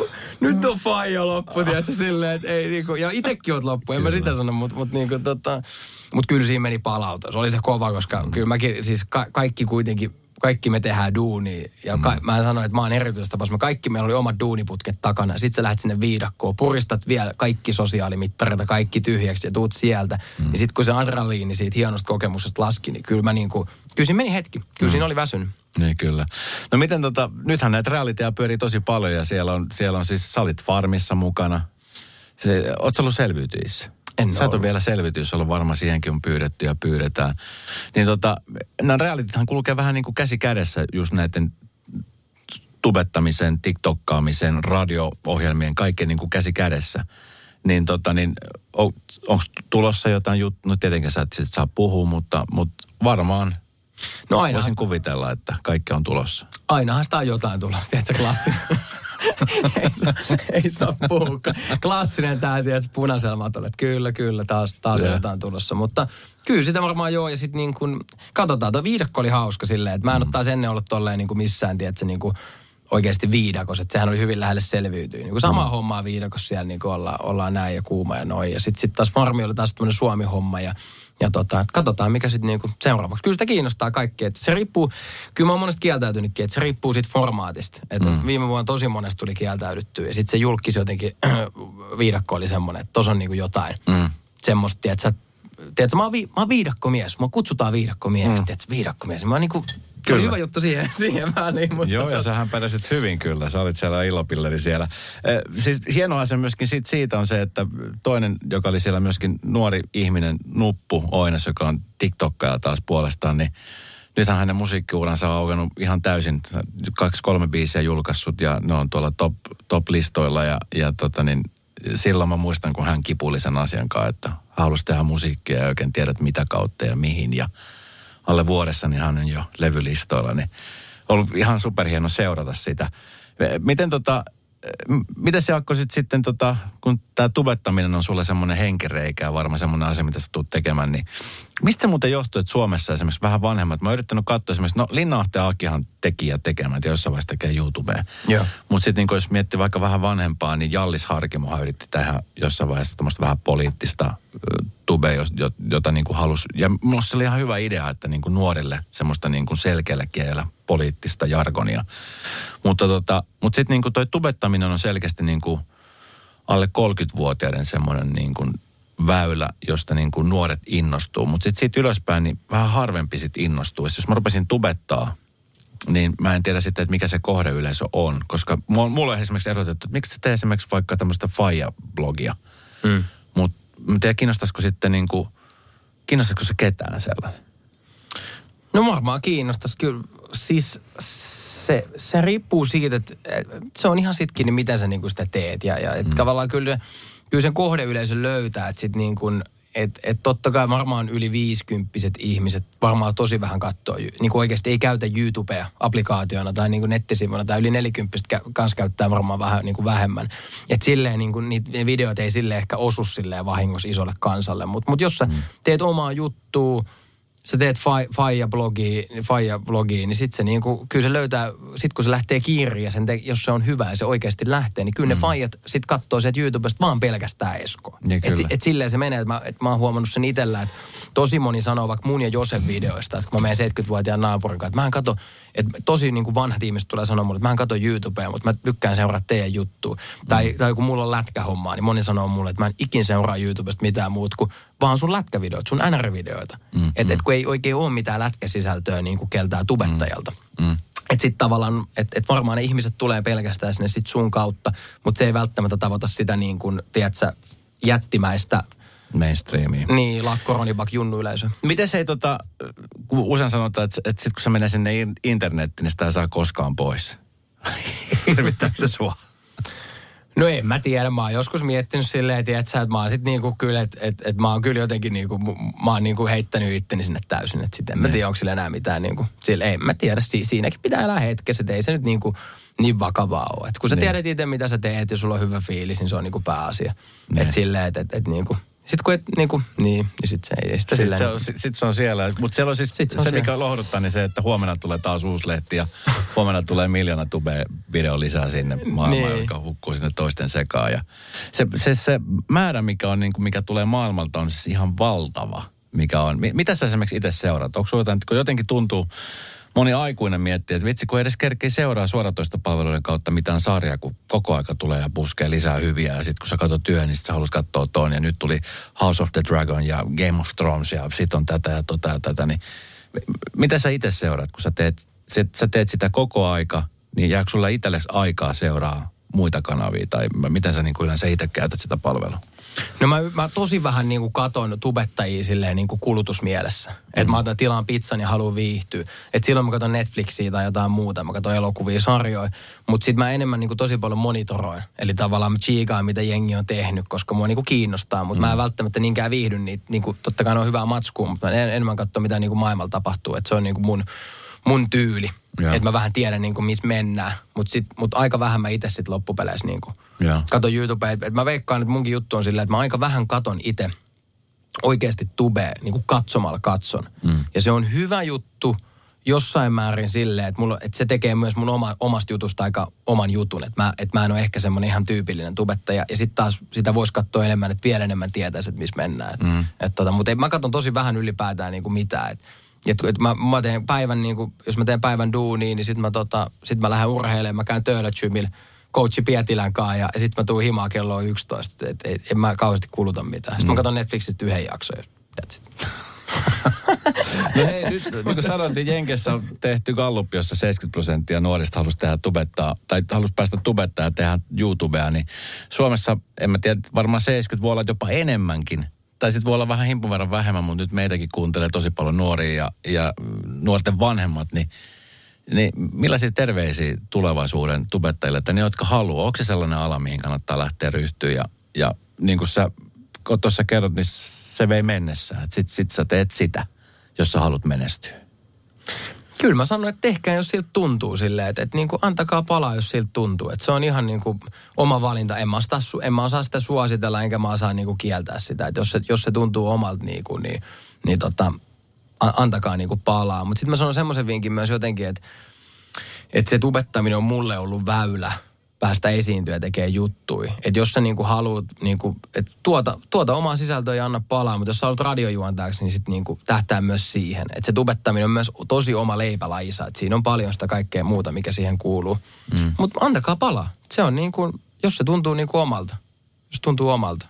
nyt on faija loppu, tiedätkö, silleen, että ei niinku, ja itekin oot loppu, en mä sitä sano, mutta mut, niinku tota, mut kyllä siinä meni palautus. Oli se kova, koska mm. kyllä mäkin, siis ka- kaikki kuitenkin kaikki me tehdään duunia. Ja ka- mm. mä sanoin, että mä oon erityistapaus. Me kaikki meillä oli omat duuniputket takana. Sitten sä lähdet sinne viidakkoon, puristat vielä kaikki sosiaalimittareita, kaikki tyhjäksi ja tuut sieltä. Mm. Ja sitten kun se adrenaliini siitä hienosta kokemuksesta laski, niin kyllä mä niinku, kyllä siinä meni hetki. Kyllä mm. siinä oli väsynyt. Niin kyllä. No miten tota, nythän näitä realitya pyörii tosi paljon ja siellä on, siellä on siis, salit farmissa mukana. Se, ootko ollut selviytyissä? En Sä et ole vielä selvitys, ollut varma siihenkin on pyydetty ja pyydetään. Niin tota, nämä realitithan kulkee vähän niin kuin käsi kädessä just näiden tubettamisen, tiktokkaamisen, radio-ohjelmien, kaikkien niin kuin käsi kädessä. Niin tota, niin on, onko tulossa jotain juttu? No tietenkin sä et sit saa puhua, mutta, mutta varmaan No aina. voisin kuvitella, että kaikki on tulossa. Ainahan sitä on jotain tulossa, tiedätkö, klassinen. ei, saa, ei saa puhua. Klassinen tää, tiedätkö, punaisella matolla. Että kyllä, kyllä, taas, taas Joo. jotain tulossa. Mutta kyllä sitä varmaan joo. Ja sitten niin kuin, katsotaan, tuo viidakko oli hauska silleen, että mä en mm. ole ennen ollut tolleen niin kuin missään, tiedätkö, niin kuin oikeasti viidakos, että sehän oli hyvin lähelle selviytyä. Niin kuin samaa mm. hommaa viidakossa siellä niin kuin ollaan, ollaan näin ja kuuma ja noin. Ja sitten sit taas Farmi oli taas tämmöinen Suomi-homma ja Ja tota, katsotaan, mikä sitten niinku seuraavaksi. Kyllä sitä kiinnostaa kaikki. Et se riippuu, kyllä mä oon monesti kieltäytynytkin, että se riippuu siitä formaatista. Et, mm. et viime vuonna tosi monesti tuli kieltäydyttyä. Ja sitten se julkisi jotenkin, viidakko oli semmoinen, että tuossa on niinku jotain. Mm. Semmoista, että sä tiedätkö, mä oon, vi, mä oon viidakkomies. Mua kutsutaan viidakkomieheksi, mm. tiedätkö, viidakkomies. Mä oon niinku, se oli hyvä juttu siihen, siihen väliin. Mutta Joo, ja sähän pärjäsit hyvin kyllä. Sä olit siellä illopilleri siellä. Eh, siis hienoa se myöskin siitä, siitä on se, että toinen, joka oli siellä myöskin nuori ihminen, Nuppu Oines, joka on TikTokkaja taas puolestaan, niin nythän hänen musiikkiuransa on aukannut ihan täysin. Kaksi, kolme biisiä julkaissut ja ne on tuolla top, top-listoilla ja, ja tota niin, silloin mä muistan, kun hän kipuli sen asian kanssa, että halusi tehdä musiikkia ja oikein tiedät mitä kautta ja mihin. Ja alle vuodessa niin hän on jo levylistoilla, niin ollut ihan superhieno seurata sitä. Miten tota, miten se Akko sit sitten, tota, kun tämä tubettaminen on sulle semmoinen henkireikä ja varmaan semmoinen asia, mitä sä tulet tekemään, niin mistä se muuten johtuu, että Suomessa esimerkiksi vähän vanhemmat, mä oon yrittänyt katsoa esimerkiksi, no Linna Akihan teki ja tekemään, että jossain vaiheessa tekee YouTubeen. Mutta sitten niin jos miettii vaikka vähän vanhempaa, niin Jallis Harkimohan yritti tehdä jossain vaiheessa tämmöistä vähän poliittista tubea, jota niin kuin halusi, ja minusta se oli ihan hyvä idea, että niin kuin nuorille semmoista niin kuin selkeällä kielellä poliittista jargonia. Mutta, tota, mutta sitten niin toi tubettaminen on selkeästi niin kuin alle 30-vuotiaiden semmoinen niin kuin väylä, josta niin kuin nuoret innostuu. Mutta sitten siitä ylöspäin niin vähän harvempi sitten innostuu. Jos mä rupesin tubettaa, niin mä en tiedä sitten, että mikä se kohdeyleisö on. Koska mulla on esimerkiksi erotettu, että miksi sä tee esimerkiksi vaikka tämmöistä faija-blogia. Mm. Mutta mä tiedän, kiinnostaisiko sitten niin kuin, kiinnostaisiko se ketään sellainen? No varmaan kiinnostaisi kyllä. Siis se, se riippuu siitä, että se on ihan sitkin, niin miten sä niin sitä teet. Ja, ja mm. tavallaan kyllä, kyllä sen kohdeyleisön löytää, että sit niin kuin, et, et totta kai varmaan yli viisikymppiset ihmiset varmaan tosi vähän katsoo, niin kuin oikeasti ei käytä YouTubea applikaationa tai niin kuin nettisivuna, tai yli nelikymppiset kanssa käyttää varmaan vähän niin kuin vähemmän. Että silleen niin kuin, niitä videoita ei sille ehkä osu silleen vahingossa isolle kansalle, mutta mut jos sä mm. teet omaa juttua, sä teet faija-blogia, faija-blogia, niin sit se niinku, kyllä se löytää, sit kun se lähtee kiiriin ja sen te, jos se on hyvä ja se oikeasti lähtee, niin kyllä mm. ne faijat sit katsoo sieltä YouTubesta vaan pelkästään Esko. Et, et silleen se menee, että mä, et mä oon huomannut sen itsellä, että tosi moni sanoo vaikka mun ja Josen videoista, että kun mä menen 70-vuotiaan naapurin kanssa, että mä en katso, että tosi niin kuin vanhat ihmiset tulee sanoa mulle, että mä en katso YouTubea, mutta mä tykkään seurata teidän juttua. Mm. Tai, tai kun mulla on lätkähommaa, niin moni sanoo mulle, että mä en ikin seuraa YouTubesta mitään muut kuin vaan sun lätkävideoita, sun NR-videoita. Mm, että mm. et, kun ei oikein ole mitään lätkäsisältöä niin kuin keltää tubettajalta. Mm. Mm. Että sitten tavallaan, että et varmaan ne ihmiset tulee pelkästään sinne sit sun kautta, mutta se ei välttämättä tavoita sitä niin kuin, tiedätkö, jättimäistä mainstreamiin. Niin, lakkoronibak junnu yleisö. Miten se ei tota, kun usein sanotaan, että, että sit kun se menee sinne internettiin, niin sitä ei saa koskaan pois. Hirvittääkö se sua? No en mä tiedä, mä oon joskus miettinyt silleen, että, että mä oon sit niinku kyllä, että, että, että mä oon kyllä jotenkin niinku, mä oon niinku heittänyt itteni sinne täysin, että sitten en mä niin. tiedä, onko sillä enää mitään niinku, sille, en mä tiedä, si, siinäkin pitää elää hetkessä, että ei se nyt niinku niin vakavaa ole. Et kun sä niin. tiedät itse, mitä sä teet ja sulla on hyvä fiilis, niin se on niinku pääasia. Niin. Että silleen, että, että, että niinku, sitten kun et niinku, niin, niin sit se ei sitä sitten se, on, sit, sit se on siellä. Mutta siellä on siis sit se, on se mikä lohduttaa, niin se, että huomenna tulee taas uusi lehti ja huomenna tulee miljoona tube-video lisää sinne maailmaan, niin. joka hukkuu sinne toisten sekaan. Ja se, se, se määrä, mikä, on, niin kuin, mikä tulee maailmalta, on siis ihan valtava. Mikä on. Mitä sä esimerkiksi itse seuraat? Onko jotain, kun jotenkin tuntuu, moni aikuinen miettii, että vitsi kun edes kerkee seuraa suoratoista palveluiden kautta mitään sarjaa, kun koko aika tulee ja puskee lisää hyviä. Ja sitten kun sä katsot työ, niin sit sä haluat katsoa tuon. Ja nyt tuli House of the Dragon ja Game of Thrones ja sit on tätä ja tota ja tätä. Niin mitä sä itse seuraat, kun sä teet, sä teet sitä koko aika, niin jääkö sulla itsellesi aikaa seuraa muita kanavia? Tai miten sä niin kuin yleensä itse käytät sitä palvelua? No mä, mä tosi vähän niin kuin katon tubettajia silleen niin kuin kulutusmielessä. Mm. Että mä otan tilaan pizzan ja haluan viihtyä. Että silloin mä katon Netflixiä tai jotain muuta. Mä katon elokuvia, sarjoja. Mutta sitten mä enemmän niin kuin tosi paljon monitoroin. Eli tavallaan mä chiikaan, mitä jengi on tehnyt, koska mua niin kuin kiinnostaa. Mutta mm. mä en välttämättä niinkään viihdy niitä. Niin kuin, totta kai ne on hyvää matskua, mutta mä en, enemmän katso, mitä niin kuin maailmalla tapahtuu. Että se on niin kuin mun, mun tyyli. Että mä vähän tiedän, niin kuin, missä mennään. Mutta mut aika vähän mä itse sitten loppupeleissä niin kuin, katon YouTubea. Et, et mä veikkaan, että munkin juttu on silleen, että mä aika vähän katon itse oikeasti tubea, niin kuin katsomalla katson. Mm. Ja se on hyvä juttu, jossain määrin silleen, että, mulla, että se tekee myös mun oma, omasta jutusta aika oman jutun. Että mä, että mä en ole ehkä semmoinen ihan tyypillinen tubettaja. Ja sitten taas sitä voisi katsoa enemmän, että vielä enemmän tietäisi, että missä mennään. Et, mm. et tota, mutta ei, mä katson tosi vähän ylipäätään niin kuin mitään. Et, et, et mä, mä teen päivän, niin kuin, jos mä teen päivän duuniin, niin sitten mä, tota, sit mä lähden urheilemaan. Mä käyn Töölötsymillä coachi Pietilän kanssa ja, ja sitten mä tuun himaa kello 11. Et, et, en mä kauheasti kuluta mitään. Sitten mm. mä katson Netflixistä yhden jakson ja that's it. No hei, nyt niin kuin sanoin, niin Jenkessä on tehty gallup, jossa 70 prosenttia nuorista halusi tehdä tubettaa, tai halusi päästä tubettaa ja tehdä YouTubea, niin Suomessa, en mä tiedä, varmaan 70 voi olla jopa enemmänkin. Tai sitten voi olla vähän himpun verran vähemmän, mutta nyt meitäkin kuuntelee tosi paljon nuoria ja, ja nuorten vanhemmat, niin niin millaisia terveisiä tulevaisuuden tubettajille, että ne, jotka haluaa, onko se sellainen ala, mihin kannattaa lähteä ryhtyä ja, ja niin kuin sä tuossa kerrot, niin se vei mennessä. Että sit, sit sä teet sitä, jos sä haluat menestyä. Kyllä mä sanon, että tehkää, jos siltä tuntuu silleen, että, että niin kuin antakaa palaa, jos siltä tuntuu. Että se on ihan niin kuin oma valinta. En mä, sitä, en mä osaa sitä suositella, enkä mä osaa niin kuin kieltää sitä. Että jos se, jos se tuntuu omalta niin kuin, niin, niin tota, antakaa niin kuin palaa. Mutta sitten mä sanon semmoisen vinkin myös jotenkin, että, että se tubettaminen on mulle ollut väylä – päästä esiintyä ja tekee juttui. Että jos sä niinku haluat, niinku, että tuota, tuota omaa sisältöä ja anna palaa, mutta jos sä haluat radiojuontajaksi, niin sitten niinku tähtää myös siihen. Että se tubettaminen on myös tosi oma leipälajisa. Että siinä on paljon sitä kaikkea muuta, mikä siihen kuuluu. Mm. Mutta antakaa palaa. Se on niin kuin, jos se tuntuu niin kuin omalta. Jos tuntuu omalta.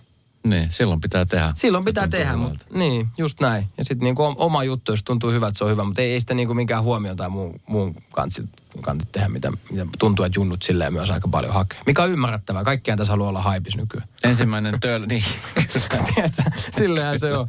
Niin, silloin pitää tehdä. Silloin pitää tehdä, mutta niin, just näin. Ja sitten niinku oma juttu, jos tuntuu hyvältä, se on hyvä, mutta ei, ei sitä niinku minkään huomioon tai muun, muun kansilta kantit tehdä, mitä, mitä tuntuu, että junnut silleen myös aika paljon hakee. Mikä on ymmärrettävää. Kaikkiaan tässä haluaa olla haipis nykyään. Ensimmäinen töl... niin. Tiedätkö, se on.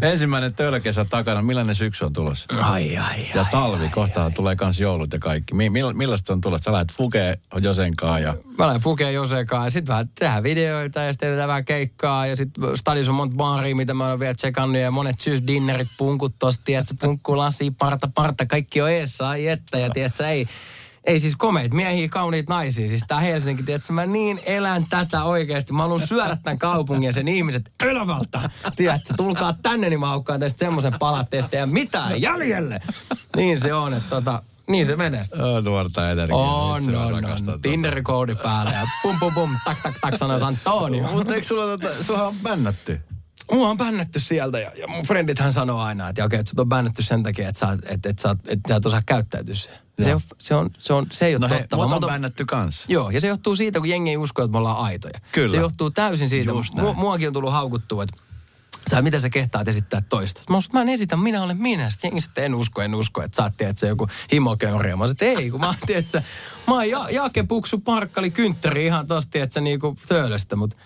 Ensimmäinen tölkesä takana. Millainen syksy on tulossa? Ai, ai, Ja ai, talvi. ai, Kohta tulee kans joulut ja kaikki. Mill, millaista on tulossa? Sä lähdet Fuke Josenkaan ja... Mä lähden Fuke Josenkaan ja sitten vähän tehdään videoita ja sitten tehdään vähän keikkaa ja sitten stadissa on monta baaria, mitä mä oon vielä tsekannut ja monet syysdinnerit, punkut tosta, tiedätkö, punkku, lasi, parta, parta, kaikki on eessä, ai että ja tiedätkö, ei, ei siis komeit miehiä, kauniit naisia. Siis tää Helsinki, tiedätkö, mä niin elän tätä oikeasti. Mä haluan syödä tämän kaupungin ja sen ihmiset elävältä. Tiedätkö, tulkaa tänne, niin mä haukkaan tästä semmoisen palatteesta ja mitään jäljelle. Niin se on, että tota, niin se menee. Oh, nuorta energiaa. On, on, on. Tinder-koodi päällä ja pum pum pum, tak tak tak, sanois Antonio. Mutta eikö sulla, tota, sulla on bännätty? Mua on bännätty sieltä ja, ja mun frendithän sanoo aina, että okei, että sut on bännätty sen takia, että sä, et, et, et, sä, et, sä et osaa käyttäytyä siihen. Se, on, se, on, se, on, se ei ole No hei, totta. mut vaan on mut bännätty kans. Joo, ja se johtuu siitä, kun jengi ei usko, että me ollaan aitoja. Kyllä. Se johtuu täysin siitä. Mu, muakin on tullut haukuttua, että sä, mitä sä kehtaat esittää toista. Mä, että mä en esitä, minä olen minä. Sitten jengi sitten en usko, en usko, että sä oot, tiedät, se joku himokeoria. Mä sanoin, että ei, kun mä oon, tiedät, mä oon ja, Jake Puksu Parkkali Kynttäri ihan tosta, tiedät, sä niinku töölöstä, mutta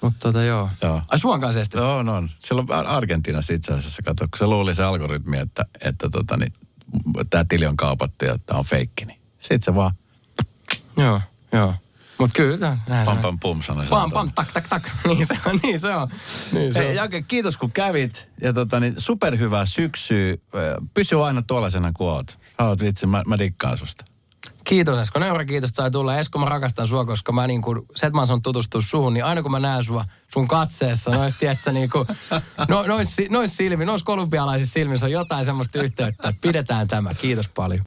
mutta tota joo. Joo. Ai suon kanssa estetty? Joo, on, on. Silloin Ar- Argentiinassa itse asiassa, kato, kun se luuli se algoritmi, että, että tota, niin, tämä tili on kaupattu ja tämä on feikki, niin sitten se vaan Joo, joo. Mut kyllä, näin, pam pam pum sanoi. Pam, pam, tak, tak, tak. Niin se on, niin se on. Niin se Hei, on. Jake, kiitos kun kävit. Ja tota, niin superhyvää syksyä. Pysy aina tuollaisena kuin oot. Sä oot vitsi, mä, mä dikkaan susta. Kiitos Esko, neura kiitos, että sai tulla. Esko, mä rakastan sua, koska mä niin kuin, se, että mä oon tutustua suhun, niin aina kun mä näen sua sun katseessa, nois, tiedätkö, niin kuin, no, nois, nois silmi, nois kolumbialaisissa silmissä on jotain semmoista yhteyttä, että pidetään tämä. Kiitos paljon.